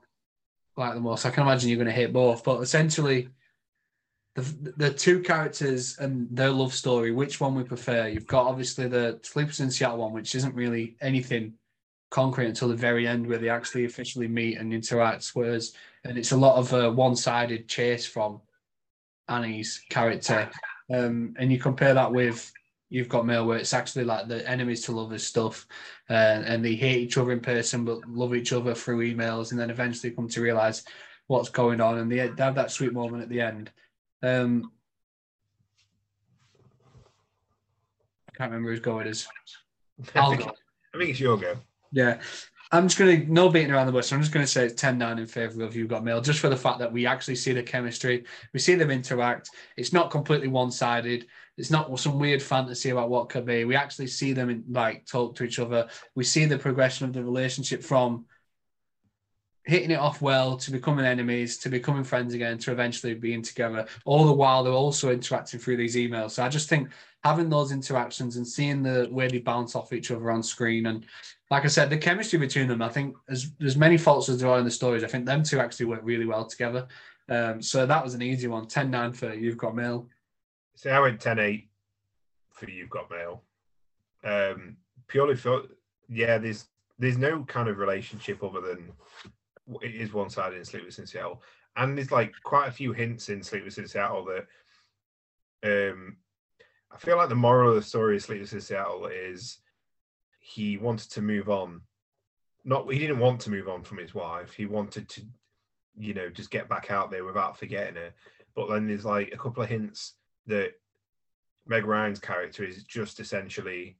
like the most. I can imagine you're going to hate both, but essentially, the the two characters and their love story. Which one we prefer? You've got obviously the Sleepless in Seattle one, which isn't really anything concrete until the very end, where they actually officially meet and interact. Whereas, and it's a lot of a one-sided chase from Annie's character, um, and you compare that with you've got mail where it's actually like the enemies to lovers stuff, uh, and they hate each other in person but love each other through emails, and then eventually come to realize what's going on, and they, have that sweet moment at the end. Um, I can't remember who's go it is. I'll go. I think it's your go. Yeah. I'm just going to, no beating around the bush. I'm just going to say it's 10 9 in favor of You Got Mail, just for the fact that we actually see the chemistry. We see them interact. It's not completely one sided. It's not some weird fantasy about what could be. We actually see them in, like talk to each other. We see the progression of the relationship from hitting it off well to becoming enemies to becoming friends again to eventually being together. All the while they're also interacting through these emails. So I just think having those interactions and seeing the way they bounce off each other on screen and like I said, the chemistry between them, I think as there's many faults as there are in the stories. I think them two actually work really well together. Um, so that was an easy one. 10-9 for You've Got Mail. See, I went 10-8 for You've Got Mail. Um, purely for yeah, there's there's no kind of relationship other than it is one sided in Sleepless in Seattle. And there's like quite a few hints in Sleepless in Seattle that um I feel like the moral of the story of Sleepless in Seattle is he wanted to move on. Not he didn't want to move on from his wife. He wanted to, you know, just get back out there without forgetting her. But then there's like a couple of hints that Meg Ryan's character is just essentially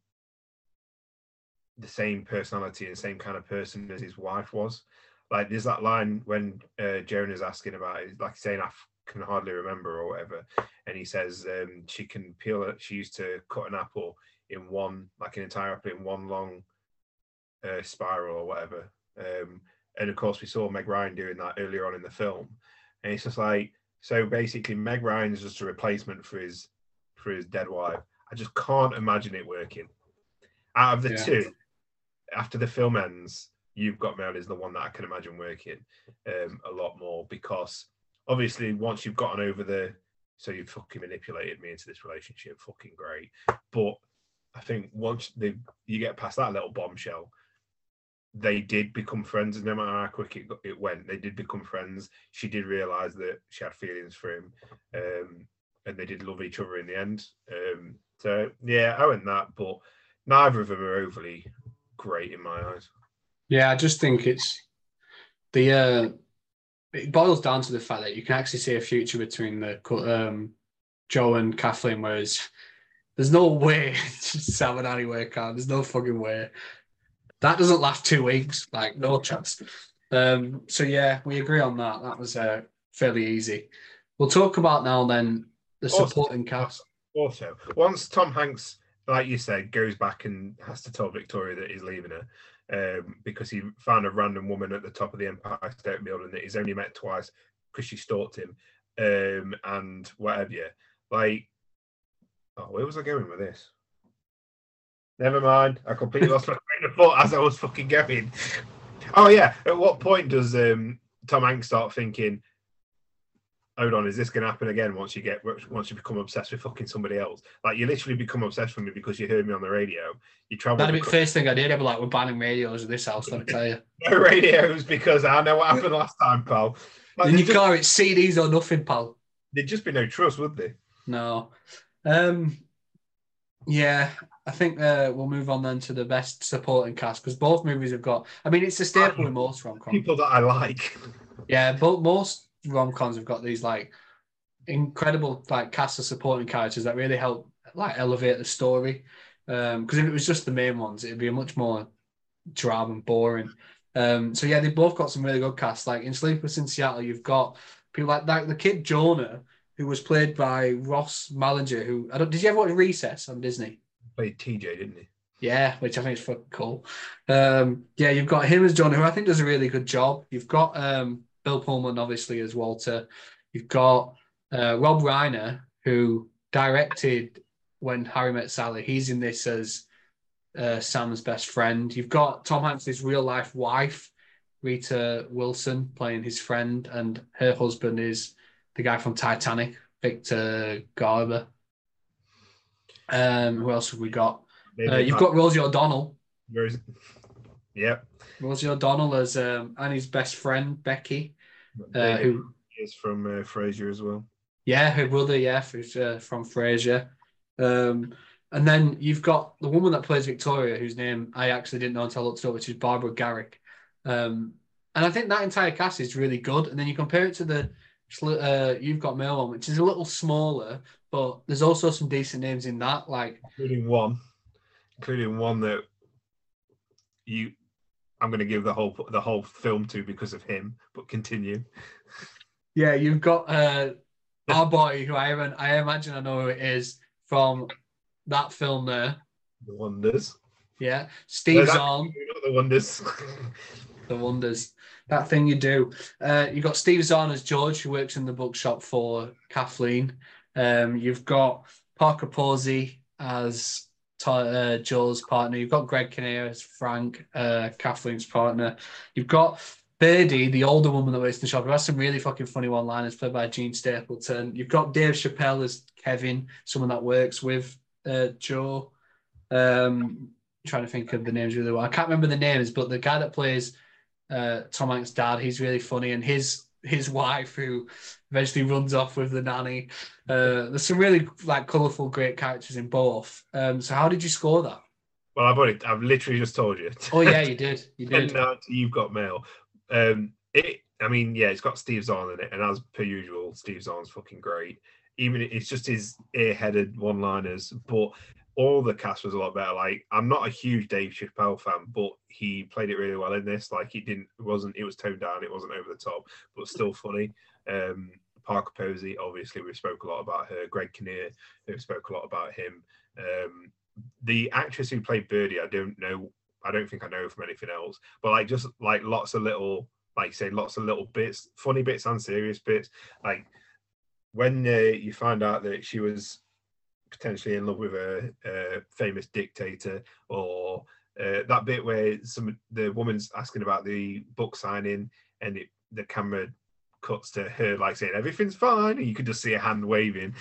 the same personality and same kind of person as his wife was. Like there's that line when uh, Jonah's asking about it, like saying I can hardly remember or whatever, and he says um, she can peel it. She used to cut an apple in one, like an entire apple in one long uh, spiral or whatever. Um, and of course, we saw Meg Ryan doing that earlier on in the film, and it's just like so. Basically, Meg Ryan is just a replacement for his for his dead wife. I just can't imagine it working. Out of the Yeah. two, after the film ends, You've Got Mail is the one that I can imagine working um, a lot more because obviously once you've gotten over the so you fucking manipulated me into this relationship, fucking great. But I think once they you get past that little bombshell, they did become friends. And no matter how quick it, it went, they did become friends. She did realize that she had feelings for him, um, and they did love each other in the end. Um, so yeah, I went that, but neither of them are overly great in my eyes. Yeah, I just think it's the uh it boils down to the fact that you can actually see a future between the um Joe and Kathleen, whereas there's no way Annie work out. There's no fucking way. That doesn't last two weeks, like no chance. Um, so yeah, we agree on that. That was uh, fairly easy. We'll talk about now then the supporting cast. Also, once Tom Hanks, like you said, goes back and has to tell Victoria that he's leaving her um, because he found a random woman at the top of the Empire State Building that he's only met twice because she stalked him um, and whatever. Yeah. Like, oh, where was I going with this? Never mind. I completely lost my train of thought as I was fucking going. Oh yeah. At what point does um, Tom Hanks start thinking? hold on, is this going to happen again once you get once you become obsessed with fucking somebody else? Like you literally become obsessed with me because you heard me on the radio. You travel That'd be the first thing I did. I'd be like, we're banning radios in this house, let me tell you. the radios because I know what happened last time, pal. Like, In your just, car, it's CDs or nothing, pal. there'd just be no trust, would there? No. Um, yeah, I think uh, we'll move on then to the best supporting cast because both movies have got. I mean, it's a staple in most rom coms. People that I like. Yeah, but most rom coms have got these like incredible like cast of supporting characters that really help like elevate the story. Um because if it was just the main ones, it'd be a much more drab and boring. Um, so yeah, they both got some really good casts. Like in Sleepless in Seattle, you've got people like that. The kid Jonah, who was played by Ross Malinger. Who I don't. Did you ever watch Recess on Disney? Played TJ, didn't he? Yeah, which I think is fucking cool. Um, yeah, you've got him as John, who I think does a really good job. You've got um, Bill Pullman, obviously, as Walter. You've got uh, Rob Reiner, who directed When Harry Met Sally. He's in this as uh, Sam's best friend. You've got Tom Hanks' real life wife, Rita Wilson, playing his friend, and her husband is the guy from Titanic, Victor Garber. Um, who else have we got? Uh, you've got Rosie O'Donnell. Rose. Yep. Rosie O'Donnell as um, Annie's best friend, Becky, uh, who, is from uh, Frasier as well. yeah, her brother, yeah, who's uh, from Frasier. Um, and then you've got the woman that plays Victoria, whose name I actually didn't know until I looked it up, which is Barbara Garrick. Um, and I think that entire cast is really good. And then you compare it to the uh, You've Got Mail one, which is a little smaller, but there's also some decent names in that. Like, including one, including one that you, I'm going to give the whole the whole film to because of him. But continue. Yeah, you've got uh, our boy, who I haven't, I imagine I know who it is from that film there. The wonders. Yeah, Steve No, Zahn, Not the wonders. the wonders. That thing you do. Uh, you've got Steve Zahn as George, who works in the bookshop for Kathleen. Um, you've got Parker Posey as uh, Joel's partner. You've got Greg Kinnear as Frank, uh, Kathleen's partner. You've got Birdie, the older woman that works in the shop, who has some really fucking funny one-liners, played by Jean Stapleton. You've got Dave Chappelle as Kevin, someone that works with uh, Joe. Um, trying to think of the names really well. I can't remember the names, but the guy that plays uh, Tom Hanks' dad, he's really funny, and his his wife who eventually runs off with the nanny. Uh, there's some really like colourful, great characters in both. Um, so how did you score that? well, I've already, I've literally just told you. Oh yeah, you did. You did. now you've got mail. Um, it, I mean, yeah, it's got Steve Zahn in it, and as per usual, Steve Zahn's fucking great. Even it's just his airheaded one-liners, but all the cast was a lot better. Like, I'm not a huge Dave Chappelle fan, but he played it really well in this. Like, he didn't, it wasn't, it was toned down, it wasn't over the top, but still funny. Um, Parker Posey, obviously, we spoke a lot about her. Greg Kinnear, we spoke a lot about him. Um, the actress who played Birdie, I don't know I don't think I know from anything else. But like just like lots of little, like say, lots of little bits, funny bits and serious bits. Like when uh, you find out that she was potentially in love with a, a famous dictator, or uh, that bit where some the woman's asking about the book signing, and it, the camera cuts to her like saying everything's fine, and you can just see a hand waving,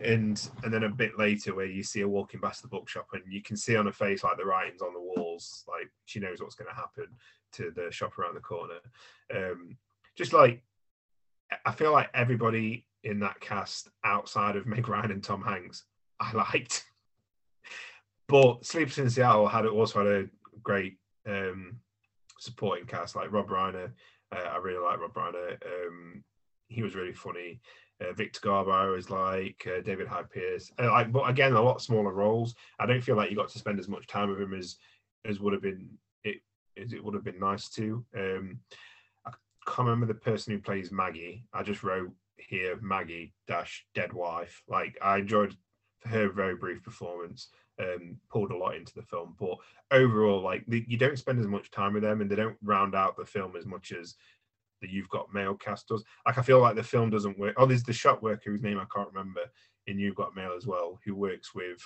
and and then a bit later where you see her walking past the bookshop, and you can see on her face like the writings on the walls, like she knows what's going to happen to the shop around the corner. Um, just like I feel like everybody in that cast outside of Meg Ryan and Tom Hanks, I liked. But Sleepless in Seattle had also had a great um, supporting cast like Rob Reiner. Uh, I really like Rob Reiner. Um, he was really funny. Uh, Victor Garber is like uh, David Hyde Pierce. Uh, like, but again, a lot smaller roles. I don't feel like you got to spend as much time with him as as would have been it as it would have been nice to. Um, I can't remember the person who plays Maggie. I just wrote here Maggie dash dead wife. Like I enjoyed her very brief performance. Um, pulled a lot into the film, but overall, like the, you don't spend as much time with them, and they don't round out the film as much as the You've Got Mail cast does. Like I feel like the film doesn't work. Oh, there's the shop worker whose name I can't remember in You've Got Mail as well, who works with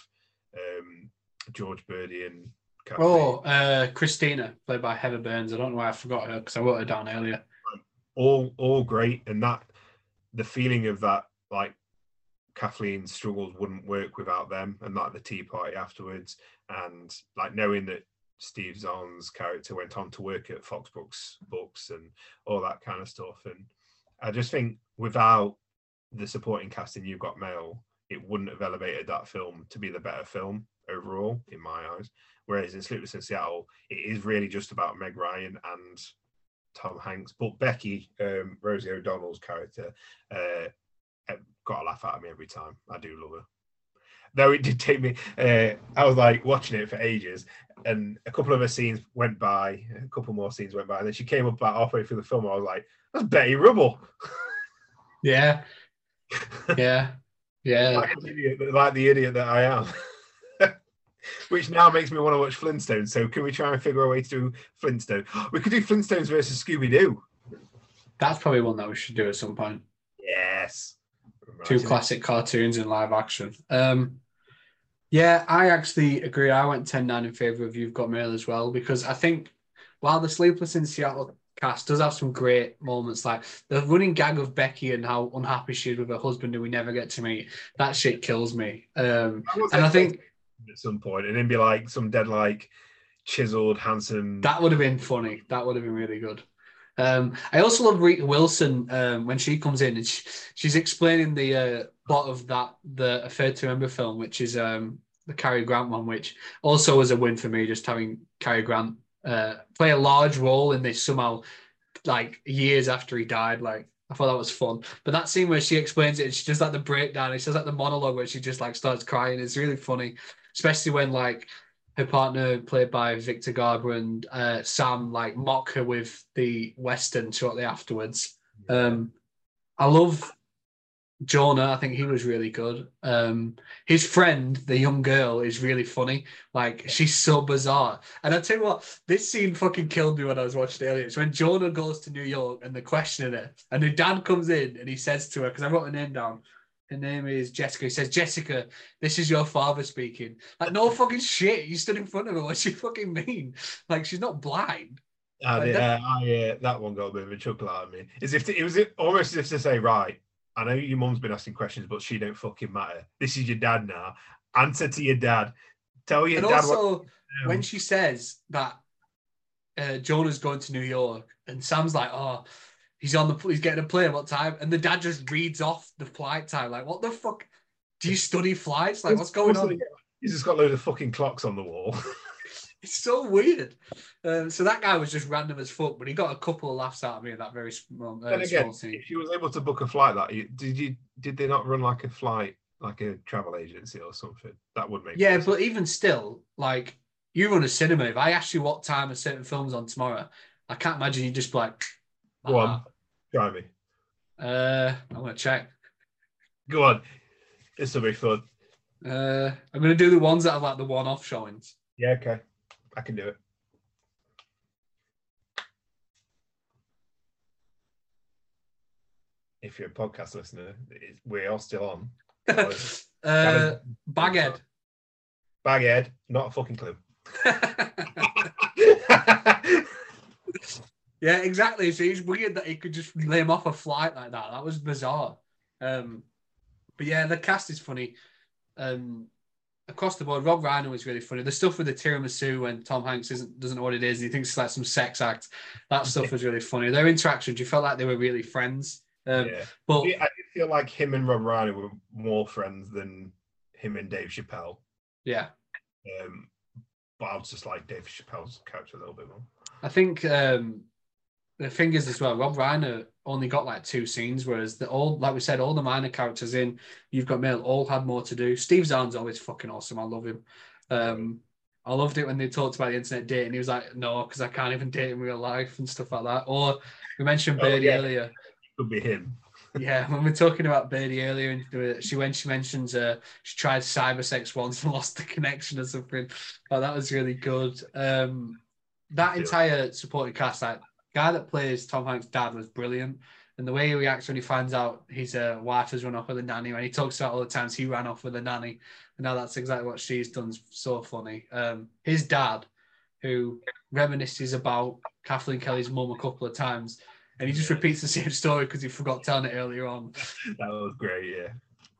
um, George Birdie and. Kathleen. Oh, uh, Christina, played by Heather Burns. I don't know why I forgot her because I wrote her down earlier. all all great, and that the feeling of that like Kathleen's struggles wouldn't work without them, and like the tea party afterwards, and like knowing that Steve Zahn's character went on to work at Fox Books Books and all that kind of stuff, and I just think without the supporting cast in You've Got Mail, it wouldn't have elevated that film to be the better film overall in my eyes. Whereas in Sleepless in Seattle, it is really just about Meg Ryan and Tom Hanks, but Becky, um, Rosie O'Donnell's character, uh, got a laugh out of me every time. I do love her. Though it did take me, uh, I was like watching it for ages, and a couple of her scenes went by, a couple more scenes went by, and then she came up about halfway through the film. I was like, "That's Betty Rubble." Yeah, yeah, yeah. like, idiot, like the idiot that I am. Which now makes me want to watch Flintstones. So can we try and figure a way to do Flintstones? We could do Flintstones versus Scooby Doo. That's probably one that we should do at some point. Yes. Two Right. classic cartoons in live action. Um, yeah, I actually agree. I went 10 9 in favor of You've Got Mail as well because I think while the Sleepless in Seattle cast does have some great moments, like the running gag of Becky and how unhappy she is with her husband who we never get to meet, that shit kills me. Um, and I think at some point, and then be like some dead, like chiseled, handsome. That would have been funny. That would have been really good. Um, I also love Rita Wilson um, when she comes in and she, she's explaining the uh, plot of that the Affair to Remember film, which is um, the Cary Grant one, which also was a win for me. Just having Cary Grant uh, play a large role in this somehow, like years after he died. Like I thought that was fun. But that scene where she explains it, she does like the breakdown. She does like the monologue where she just like starts crying. It's really funny, especially when like her partner, played by Victor Garber and uh, Sam, like mock her with the Western shortly afterwards. Um, I love Jonah. I think he was really good. Um, his friend, the young girl, is really funny. Like she's so bizarre. And I tell you what, this scene fucking killed me when I was watching it earlier. It's when Jonah goes to New York and they're questioning her, and her dad comes in and he says to her, because I wrote her name down. Her name is Jessica. He says, Jessica, this is your father speaking. Like, no fucking shit. You stood in front of her. What's she fucking mean? Like, she's not blind. I, Like did- that- uh, I, uh, that one got a bit of a chuckle out of me. As if to, it was almost as if to say, right, I know your mum's been asking questions, but she don't fucking matter. This is your dad now. Answer to your dad. Tell your and dad also, what. when she says that uh, Jonah's going to New York, and Sam's like, "Oh, he's on the he's getting a plane. What time?" And the dad just reads off the flight time. Like, what the fuck? Do you study flights? Like, what's going on? He's just got loads of fucking clocks on the wall. It's so weird. Um, so that guy was just random as fuck, but he got a couple of laughs out of me in that very small, uh, then again, small scene. if she was able to book a flight, that did you did they not run like a flight, like a travel agency or something? That would make Yeah, sense. but even still, like you run a cinema. If I ask you what time a certain film's on tomorrow, I can't imagine you just be like, go on, "Ah, try me. Uh, I'm gonna check. Go on, this will be fun. Uh, I'm gonna do the ones that are like the one-off showings. Yeah, okay, I can do it. If you're a podcast listener, we are still on. Uh, Baghead. Baghead, not a fucking clue. yeah, exactly. So it's weird that he could just lay him off a flight like that. That was bizarre. Um, but yeah, the cast is funny. Um, across the board, Rob Reiner was really funny. The stuff with the tiramisu and Tom Hanks isn't doesn't know what it is, and he thinks it's like some sex act. That stuff was really funny. Their interactions, you felt like they were really friends. Um, yeah. But I did feel like him and Rob Reiner were more friends than him and Dave Chappelle. yeah, Um, but I was just like Dave Chappelle's character a little bit more. I think um, the thing is as well, Rob Reiner only got like two scenes, whereas the all, like we said, all the minor characters in You've Got Mail all had more to do. Steve Zahn's always fucking awesome. I love him. Um, I loved it when they talked about the internet dating. He was like, no, because I can't even date in real life and stuff like that. Or we mentioned Oh, Birdie yeah. earlier. Could be him. Yeah, when we're talking about Birdie earlier, and she when she mentions uh, she tried cyber sex once and lost the connection or something. Oh, that was really good. Um, that entire supporting cast, that guy that plays Tom Hanks' dad was brilliant, and the way he reacts when he finds out his uh, wife has run off with a nanny, when he talks about all the times he ran off with a nanny, and now that's exactly what she's done. So funny. Um, his dad, who reminisces about Kathleen Kelly's mum a couple of times. And he just repeats the same story because he forgot telling it earlier on That was great. Yeah.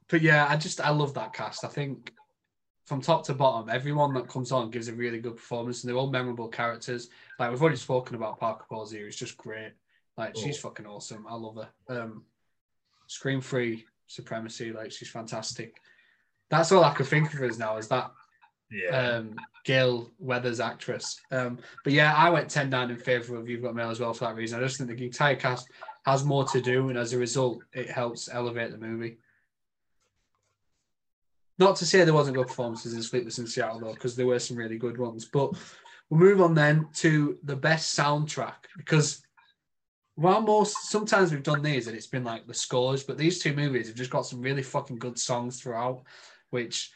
but yeah, I just I love that cast. I think from top to bottom, everyone that comes on gives a really good performance, and they're all memorable characters. Like we've already spoken about Parker Posey, who's just great. Like she's fucking awesome. I love her. Um, Scream Free Supremacy, like she's fantastic. That's all I could think of as now is that Yeah. um, Gale Weathers actress. Um, but yeah, I went 10 down in favour of You've Got Mail as well for that reason. I just think the entire cast has more to do, and as a result, it helps elevate the movie. Not to say there wasn't good performances in Sleepless in Seattle, though, because there were some really good ones. But we'll move on then to the best soundtrack, because while most sometimes we've done these and it's been like the scores, but these two movies have just got some really fucking good songs throughout, which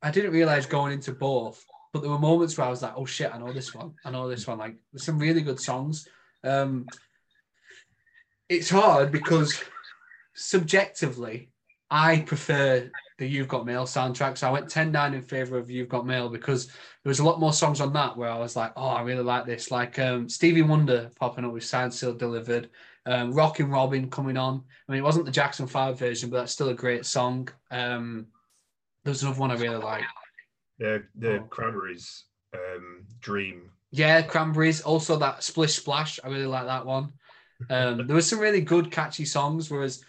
I didn't realize going into both, but there were moments where I was like, "Oh shit, I know this one. I know this one." Like, there's some really good songs. Um, it's hard because subjectively, I prefer the You've Got Mail soundtrack. So I went 10 9 in favor of You've Got Mail because there was a lot more songs on that where I was like, "Oh, I really like this." Like um, Stevie Wonder popping up with Signed, Sealed, Delivered. Um, Rockin' Robin coming on. I mean, it wasn't the Jackson 5 version, but that's still a great song. Um, there's another one I really like. The the Oh. Cranberries um, Dream. Yeah, Cranberries. Also that Splish Splash. I really like that one. Um, there was some really good, catchy songs. Whereas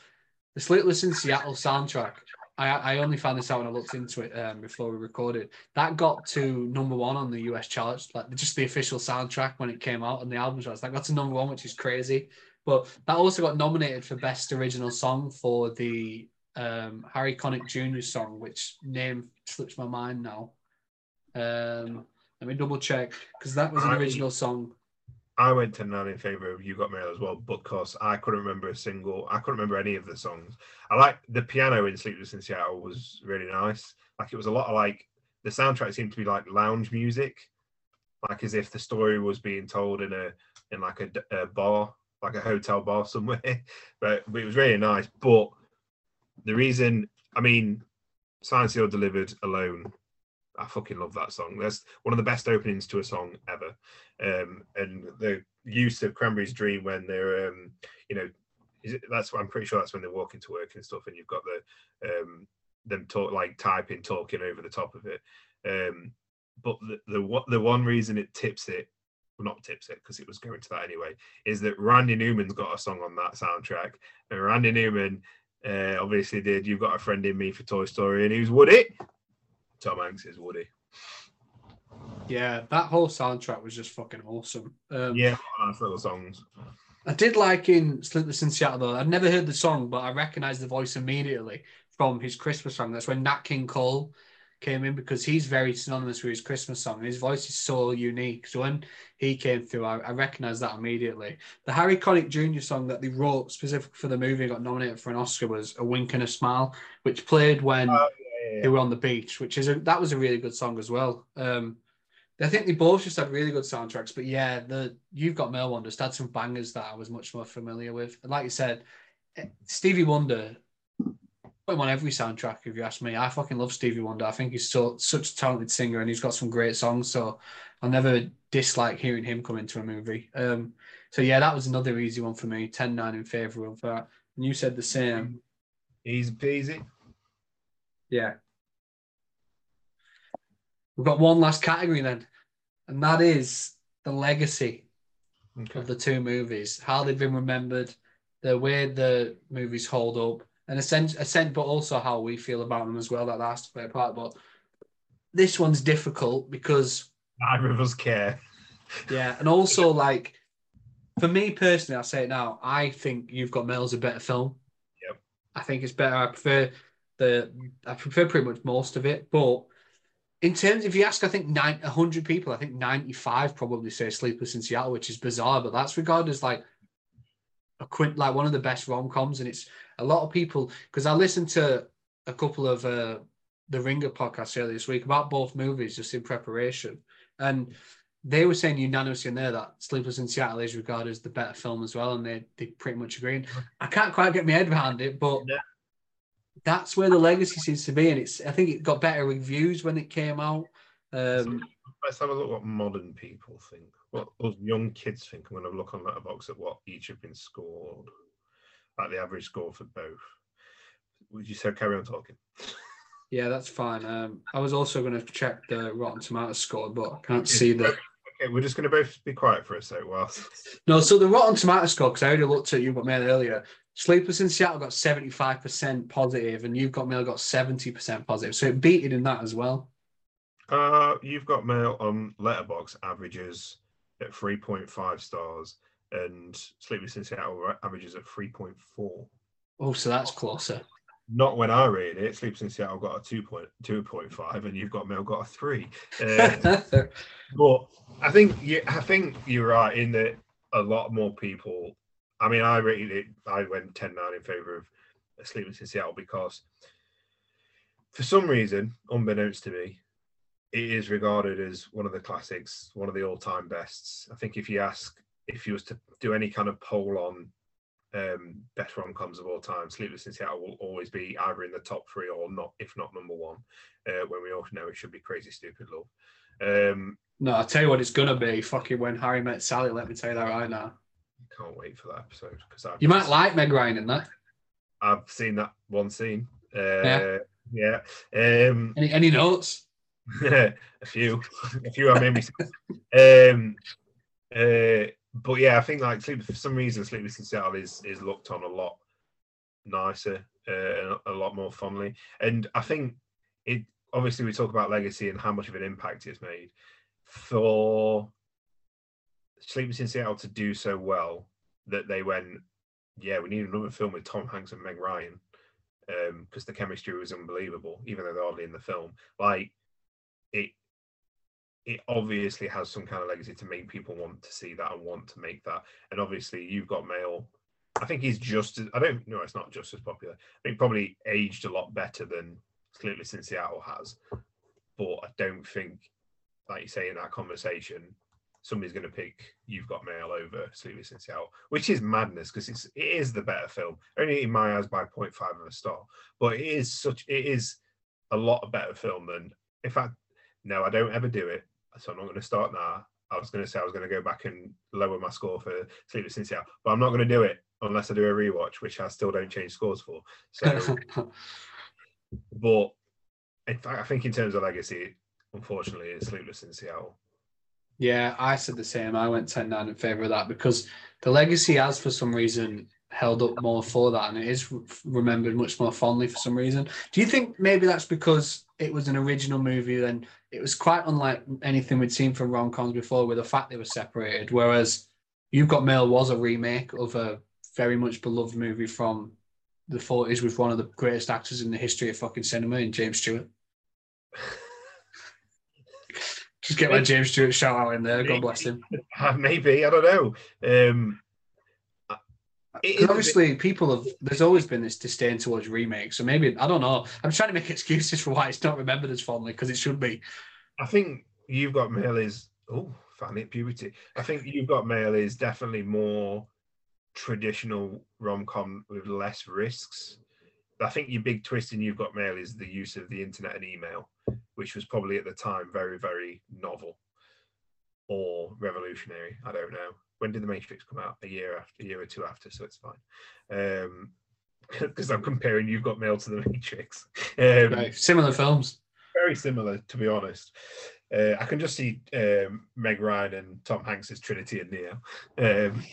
the Sleepless in Seattle soundtrack, I, I only found this out when I looked into it um, before we recorded. That got to number one on the US charts, like just the official soundtrack when it came out on the album charts. That got to number one, which is crazy. But that also got nominated for best original song for the um, Harry Connick Jr. song, which name slips my mind now. Um, let me double check because that was an original song. I went to nine in favor of You Got Mail as well, but because I couldn't remember a single. I couldn't remember any of the songs. I like the piano in Sleepless in Seattle was really nice. Like it was a lot of like the soundtrack seemed to be like lounge music, like as if the story was being told in a in like a bar, like a hotel bar somewhere. but, but it was really nice. But the reason, I mean, Signed Sealed Delivered alone I fucking love that song. That's one of the best openings to a song ever. Um, and the use of Cranberry's Dream when they're, um, you know, it, that's I'm pretty sure that's when they're walking to work and stuff, and you've got the um, them talk like typing, talking over the top of it. Um, but the the the one reason it tips it, well, not tips it because it was going to that anyway, is that Randy Newman's got a song on that soundtrack, and Randy Newman uh, obviously did "You've Got a Friend in Me" for Toy Story, and he was Woody. Tom Hanks is Woody. Yeah, that whole soundtrack was just fucking awesome. Um, Yeah, nice little songs. I did like in Sleepless in Seattle though. I'd never heard the song, but I recognised the voice immediately from his Christmas song. That's when Nat King Cole came in because he's very synonymous with his Christmas song. His voice is so unique. So when he came through, I, I recognised that immediately. The Harry Connick Jr. song that they wrote specific for the movie got nominated for an Oscar was "A Wink and a Smile," which played when Oh, they were on the beach, which is a, that was a really good song as well. Um, I think they both just had really good soundtracks, but yeah, the You've Got Mail one just had some bangers that I was much more familiar with. And like you said, eh, Stevie Wonder, put him on every soundtrack if you ask me. I fucking love Stevie Wonder. I think he's so such a talented singer and he's got some great songs. So I'll never dislike hearing him come into a movie. Um, so yeah, that was another easy one for me. 10-9 in favour of that. And you said the same. Easy peasy. Yeah. We've got one last category then, and that is the legacy Okay. of the two movies, how they've been remembered, the way the movies hold up, and ascent, ascent, but also how we feel about them as well. That has to play a part. But this one's difficult because Neither of us care. yeah, and also like for me personally, I say it now. I think You've Got Mail's a better film. Yep. I think it's better. I prefer the. I prefer pretty much most of it, but in terms, if you ask, I think nine, 100 people, I think 95 probably say Sleepless in Seattle, which is bizarre, but that's regarded as like a quint, like one of the best rom coms. And it's a lot of people, because I listened to a couple of uh, the Ringer podcasts earlier this week about both movies just in preparation. And they were saying unanimously in there that Sleepless in Seattle is regarded as the better film as well. And they, they pretty much agree. And I can't quite get my head around it, but Yeah. That's where the legacy seems to be. And it's, I think it got better reviews when it came out. Um, Let's have a look what modern people think. What us young kids think. I'm going to look on Letterboxd at what each have been scored. Like the average score for both. Would you say carry on talking? Yeah, that's fine. Um, I was also going to check the Rotten Tomatoes score, but I can't see the. Okay, we're just going to both be quiet for a sec whilst. No, so the Rotten Tomatoes score, because I already looked at you've got mail earlier. Sleepless in Seattle got 75% positive, and You've Got Mail got 70% positive. So it beat it in that as well. Uh, you've got mail on Letterboxd averages at 3.5 stars, and Sleepless in Seattle averages at 3.4. Oh, so that's closer. Not when I read it. Sleepless in Seattle got a 2.2.5, and you've got Mail got a three. Uh, But I think you, I think you're right in that a lot more people. I mean, I rated it. I went 10-9 in favor of Sleepless in Seattle because, for some reason, unbeknownst to me, it is regarded as one of the classics, one of the all-time bests. I think if you ask, if you was to do any kind of poll on um, best rom-coms of all time, Sleepless in Seattle will always be either in the top three or not, if not number one. Uh, when we all know it should be Crazy Stupid Love. Um, no, I'll tell you what it's going to be. Fucking when Harry met Sally, let me tell you that right now. Can't wait for that episode because You might like Meg Ryan in that. I've seen that one scene. Uh, Yeah. yeah. Um, Any, any notes? a few, a few. I made me. Um, uh, but yeah, I think like for some reason, Sleepless in Seattle is is looked on a lot nicer uh, and a lot more fondly, and I think it. Obviously, we talk about legacy and how much of an impact it's made for Sleepless in Seattle to do so well that they went, yeah, we need another film with Tom Hanks and Meg Ryan because the chemistry was unbelievable, even though they're hardly in the film. Like it, it obviously has some kind of legacy to make people want to see that and want to make that. And obviously, you've got Mail. I think he's just. As, I don't know. It's not just as popular. I think probably aged a lot better than Sleepless in Seattle has. But I don't think, like you say in that conversation, somebody's going to pick You've Got Mail over Sleepless in Seattle, which is madness because it's it is the better film. Only in my eyes by 0.5 of a star, but it is such it is a lot better film than. In fact, no, I don't ever do it, so I'm not going to start now. I was going to say I was going to go back and lower my score for Sleepless in Seattle, but I'm not going to do it unless I do a rewatch, which I still don't change scores for. So, but in fact, I think in terms of legacy, unfortunately, it's Sleepless in Seattle. Yeah, I said the same. I went 10 9 in favour of that because the legacy has, for some reason, held up more for that and it is remembered much more fondly for some reason. Do you think maybe that's because it was an original movie and it was quite unlike anything we'd seen from rom coms before with the fact they were separated? Whereas You've Got Mail was a remake of a very much beloved movie from the 40s with one of the greatest actors in the history of fucking cinema in James Stewart. Just get my James Stewart shout out in there. God bless him. Maybe I don't know. Um, it is a Because bit- obviously, people have. There's always been this disdain towards remakes. So maybe I don't know. I'm trying to make excuses for why it's not remembered as fondly because it should be. I think you've got mail is oh, found it puberty. I think you've got mail is definitely more traditional rom com with less risks. I think your big twist in You've Got Mail is the use of the internet and email, which was probably at the time very, very novel or revolutionary. I don't know. When did The Matrix come out? A year after, a year or two after, so it's fine. Um, because I'm comparing You've Got Mail to The Matrix. Um, Right. Similar films. very similar, to be honest. Uh, I can just see um, Meg Ryan and Tom Hanks as Trinity and Neo. Um,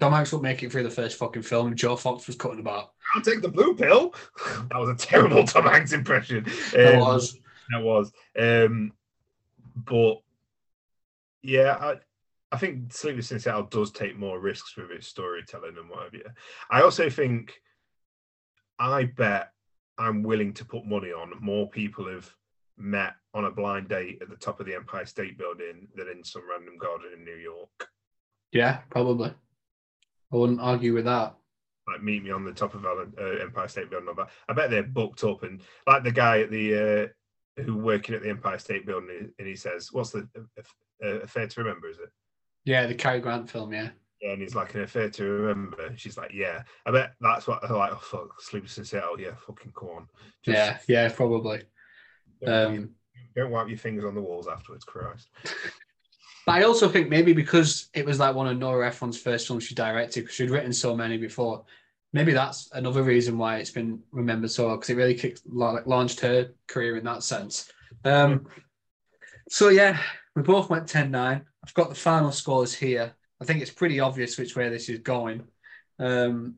Tom Hanks would make it through the first fucking film, and Joe Fox was cutting about. I'll take the blue pill. that was a terrible Tom Hanks impression. That Um, was. That was. Um, but yeah, I, I think Sleepless in Seattle does take more risks with its storytelling and what have you. I also think, I bet I'm willing to put money on more people have met on a blind date at the top of the Empire State Building than in some random garden in New York. Yeah, probably. I wouldn't argue with that. Like meet me on the top of uh, Empire State Building. I bet they're booked up and like the guy at the uh, who working at the Empire State Building and he says, "What's the uh, uh, affair to remember?" Is it? Yeah, the Cary Grant film. Yeah. Yeah, and he's like an affair to remember. She's like, "Yeah." I bet that's what they're like. Oh fuck, Sleepless in Seattle. Yeah, fucking come on. Just yeah, yeah, probably. Don't, Um, don't wipe your fingers on the walls afterwards, Christ. but I also think maybe because it was like one of Nora Ephron's first films she directed, because she'd written so many before. Maybe that's another reason why it's been remembered so well, because it really kicked, like, launched her career in that sense. Um, so yeah, we both went 10-9. I've got the final scores here. I think it's pretty obvious which way this is going. Um,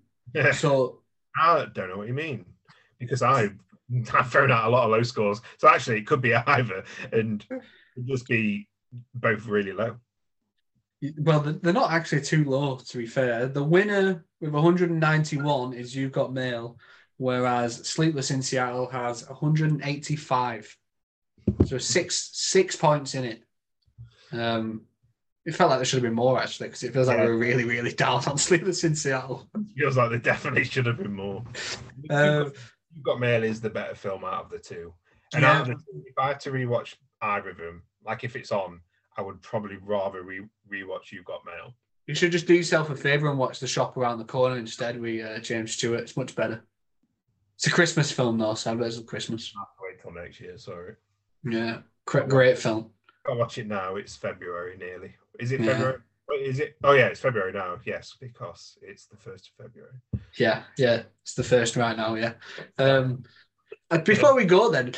so I don't know what you mean because I I've thrown out a lot of low scores. So actually, it could be either, and just be both really low. Well, they're they're not actually too low, to be fair. The winner with 191 is You've Got Mail, whereas Sleepless in Seattle has 185. So six six points in it. Um, it felt like there should have been more actually, because it feels like Yeah. we were really, really down on Sleepless in Seattle. It Feels like there definitely should have been more. Uh, You've got Mail is the better film out of the two. And Yeah. the two, if I had to rewatch either of them, like if it's on, I would probably rather re- rewatch You've Got Mail. you should just do yourself a favour and watch The Shop Around the Corner instead with uh, James Stewart. It's much better. It's a Christmas film, though, so I bet it's Christmas. I to wait till next year. Sorry. Yeah, great film. Can't watch it now. It's February nearly. Is it Yeah. February? Is it? Oh yeah, it's February now. Yes, because it's the first of February. Yeah, yeah, it's the first right now. Yeah. Um, and before we go, then,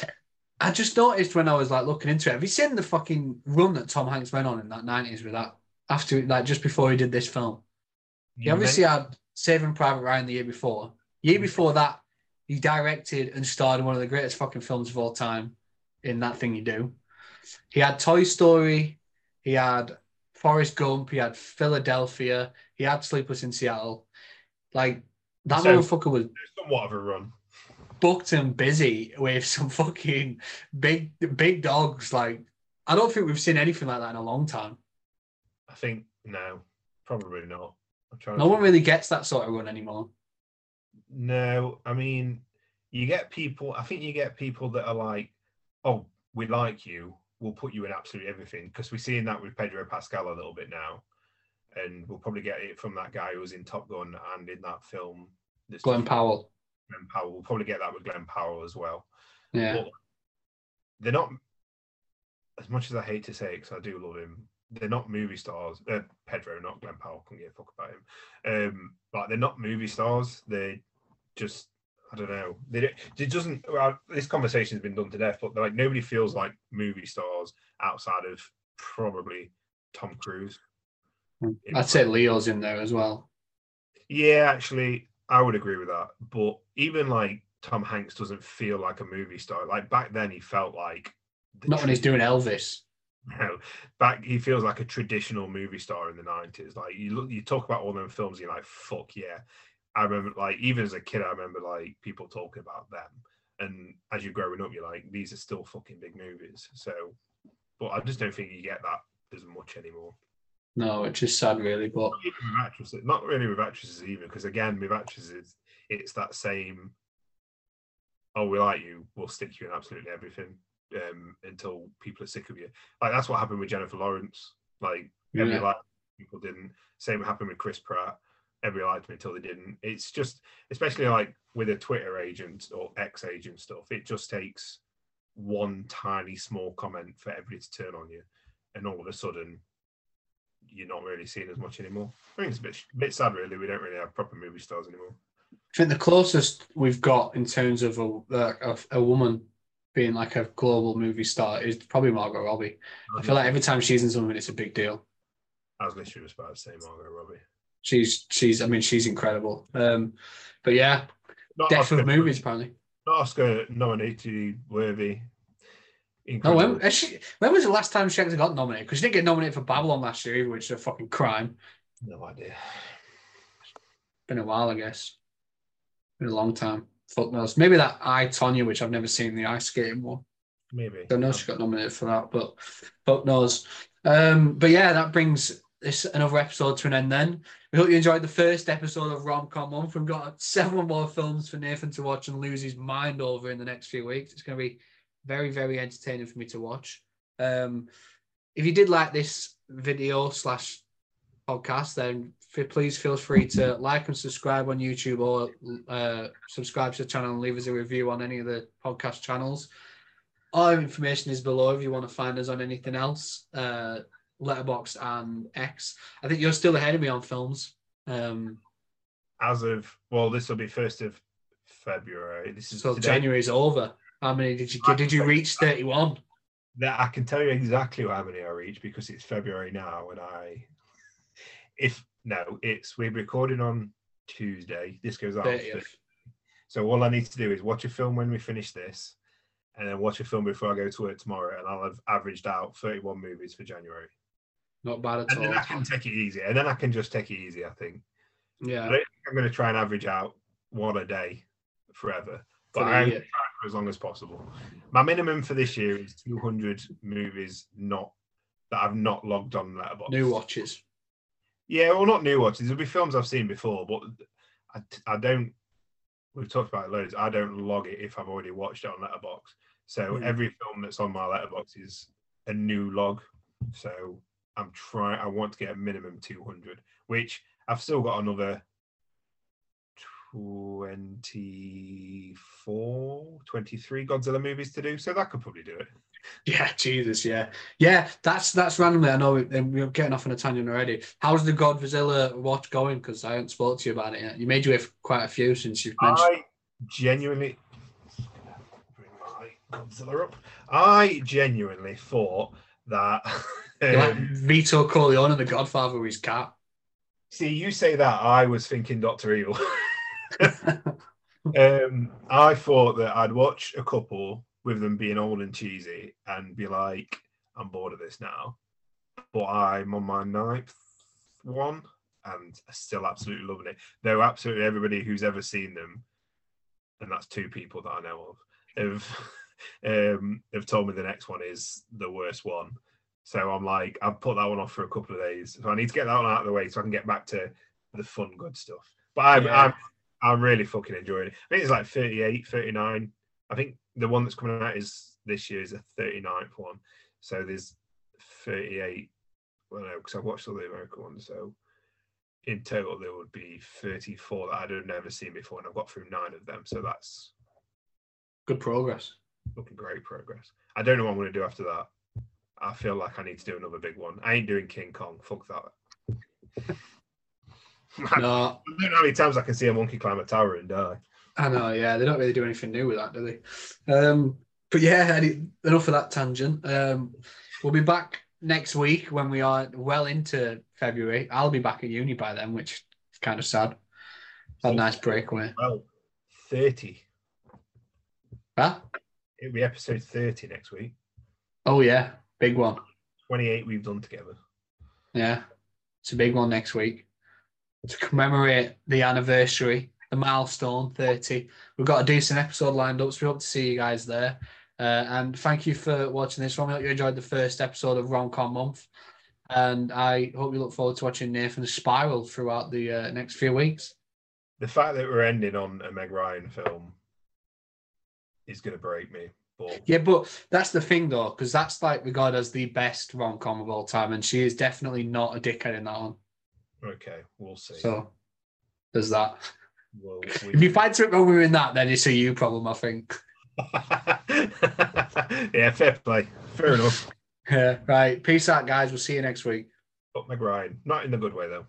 I just noticed when I was like looking into it. Have you seen the fucking run that Tom Hanks went on in that nineties with that? After like just before he did this film, he obviously had Saving Private Ryan the year before. Year before that, he directed and starred in one of the greatest fucking films of all time. In that thing you do, he had Toy Story, he had Forrest Gump, he had Philadelphia, he had Sleepless in Seattle. Like that So- motherfucker was somewhat of a run. booked and busy with some fucking big big dogs. Like I don't think we've seen anything like that in a long time. I think no, probably not. I'm trying. No one think. really gets that sort of run anymore. No, I mean, you get people. I think you get people that are like, "Oh, we like you. We'll put you in absolutely everything." Because we're seeing that with Pedro Pascal a little bit now, and we'll probably get it from that guy who was in Top Gun and in that film. That's Glen Powell. Glen Powell. We'll probably get that with Glen Powell as well. Yeah. But they're not. As much as I hate to say it, because I do love him, they're not movie stars. Uh, Pedro, not Glen Powell. Couldn't give a fuck about him. Um, like they're not movie stars. They just, I don't know. They don't- it doesn't. Well, this conversation's been done to death, but like nobody feels like movie stars outside of probably Tom Cruise. Hmm. I'd say Leo's in there as well. Yeah, actually, I would agree with that. But even like Tom Hanks doesn't feel like a movie star. Like back then, he felt like Not when he's doing Elvis. No, back he feels like a traditional movie star in the nineties. Like you look, you talk about all them films, you're like, fuck yeah. I remember, like, even as a kid, I remember like people talking about them. And as you're growing up, you're like, these are still fucking big movies. So, but I just don't think you get that as much anymore. No, which is sad, really. But Not with actresses, not really with actresses either, because again, with actresses, it's that same. Oh, we like you. We'll stick you in absolutely everything um, until people are sick of you. Like that's what happened with Jennifer Lawrence. Like every Yeah. like people didn't. Same happened with Chris Pratt. Everybody liked me until they didn't. It's just, especially like with a Twitter agent or ex agent stuff, it just takes one tiny small comment for everybody to turn on you, and all of a sudden, you're not really seen as much anymore. I think it's a bit, a bit sad, really. We don't really have proper movie stars anymore. I think the closest we've got in terms of a, a, a woman being like a global movie star is probably Margot Robbie. I feel like every time she's in something, it's a big deal. I was literally just about to say Margot Robbie. She's she's I mean she's incredible. Um, but yeah, Not death Oscar, of movies apparently. not Oscar nominated worthy. No, when, she, when was the last time she actually got nominated? Because she didn't get nominated for Babylon last year, either, which is a fucking crime. no idea. Been a while, I guess. Been a long time. Fuck knows. Maybe that I Tonya, which I've never seen the ice skating one. Maybe. I don't know she got nominated for that, but fuck knows. Um, but yeah, that brings this another episode to an end. Then we hope you enjoyed the first episode of Romcom Month. We've got several more films for Nathan to watch and lose his mind over in the next few weeks. It's going to be very, very entertaining for me to watch. Um, if you did like this video slash podcast, then f- please feel free to like and subscribe on YouTube or uh, subscribe to the channel and leave us a review on any of the podcast channels. All our information is below if you want to find us on anything else. Uh, Letterboxd and X. I think you're still ahead of me on films. Um, As of well, this will be first of February. This is so today. January's over. How many did you get? Did you reach 31? That I can tell you exactly how many I reached because it's February now, and I, if no, it's we're recording on Tuesday. This goes out. on 30th. So all I need to do is watch a film when we finish this, and then watch a film before I go to work tomorrow, and I'll have averaged out 31 movies for January. Not bad at And then. I can take it easy, and then I can just take it easy. I think. Yeah. think I'm going to try and average out one a day forever, but For I'm year. going to try for as long as possible. My minimum for this year is 200 movies not that I've not logged on Letterboxd. New watches. Yeah, well, not new watches. There'll be films I've seen before, but I, I don't. We've talked about it loads. I don't log it if I've already watched it on Letterboxd. So Hmm. every film that's on my Letterboxd is a new log. So I'm trying. I want to get a minimum 200, which I've still got another 24, 23 Godzilla movies to do. So that could probably do it. Yeah, Jesus, yeah, yeah. That's that's randomly. I know we- we're getting off on a tangent already. How's the Godzilla watch going? Because I haven't spoke to you about it yet. You made you have quite a few since you've mentioned. I genuinely bring my Godzilla up. I genuinely thought that. You're like um, Vito Corleone, and the Godfather, with his cat. see, you say that. I was thinking Doctor Evil. um, I thought that I'd watch a couple with them being old and cheesy and be like, I'm bored of this now. But I'm on my ninth one and still absolutely loving it. Though absolutely everybody who's ever seen them, and that's two people that I know of, have um, have told me the next one is the worst one. So I'm like, I've put that one off for a couple of days. So I need to get that one out of the way so I can get back to the fun, good stuff. But I'm Yeah. I'm I'm really fucking enjoying it. I think it's like 38, 39. I think the one that's coming out is this year is a 39th one. So there's 38. Well, no, because I've watched all the American ones. So in total, there would be 34 that I'd have never seen before. And I've got through nine of them. So that's Good progress. looking great progress. I don't know what I'm going to do after that. I feel like I need to do another big one. I ain't doing King Kong. Fuck that. I No, don't know how many times I can see a monkey climb a tower and die. I know. Yeah, they don't really do anything new with that, do they? Um, but yeah, enough of that tangent. Um, we'll be back next week when we are well into February. I'll be back at uni by then, which is kind of sad. Had a nice breakaway. Well, 30. Huh? It'll be episode 30 next week. Oh yeah, big one. 28 we've done together. Yeah, it's a big one next week to commemorate the anniversary, the milestone 30. We've got a decent episode lined up, so we hope to see you guys there. Uh, and thank you for watching this one. We hope you enjoyed the first episode of Romcom Month. And I hope you look forward to watching Nathan's spiral throughout the uh, next few weeks. The fact that we're ending on a Meg Ryan film is going to break me. But Yeah, but that's the thing though, because that's like regarded as the best rom com of all time, and she is definitely not a dickhead in that one. okay, we'll see. So There's that. Well, If you find something wrong with that, then it's a you problem, I think. yeah, fair play. Fair enough. Yeah, right. Peace out, guys. We'll see you next week. Up my grind. Not in the good way though.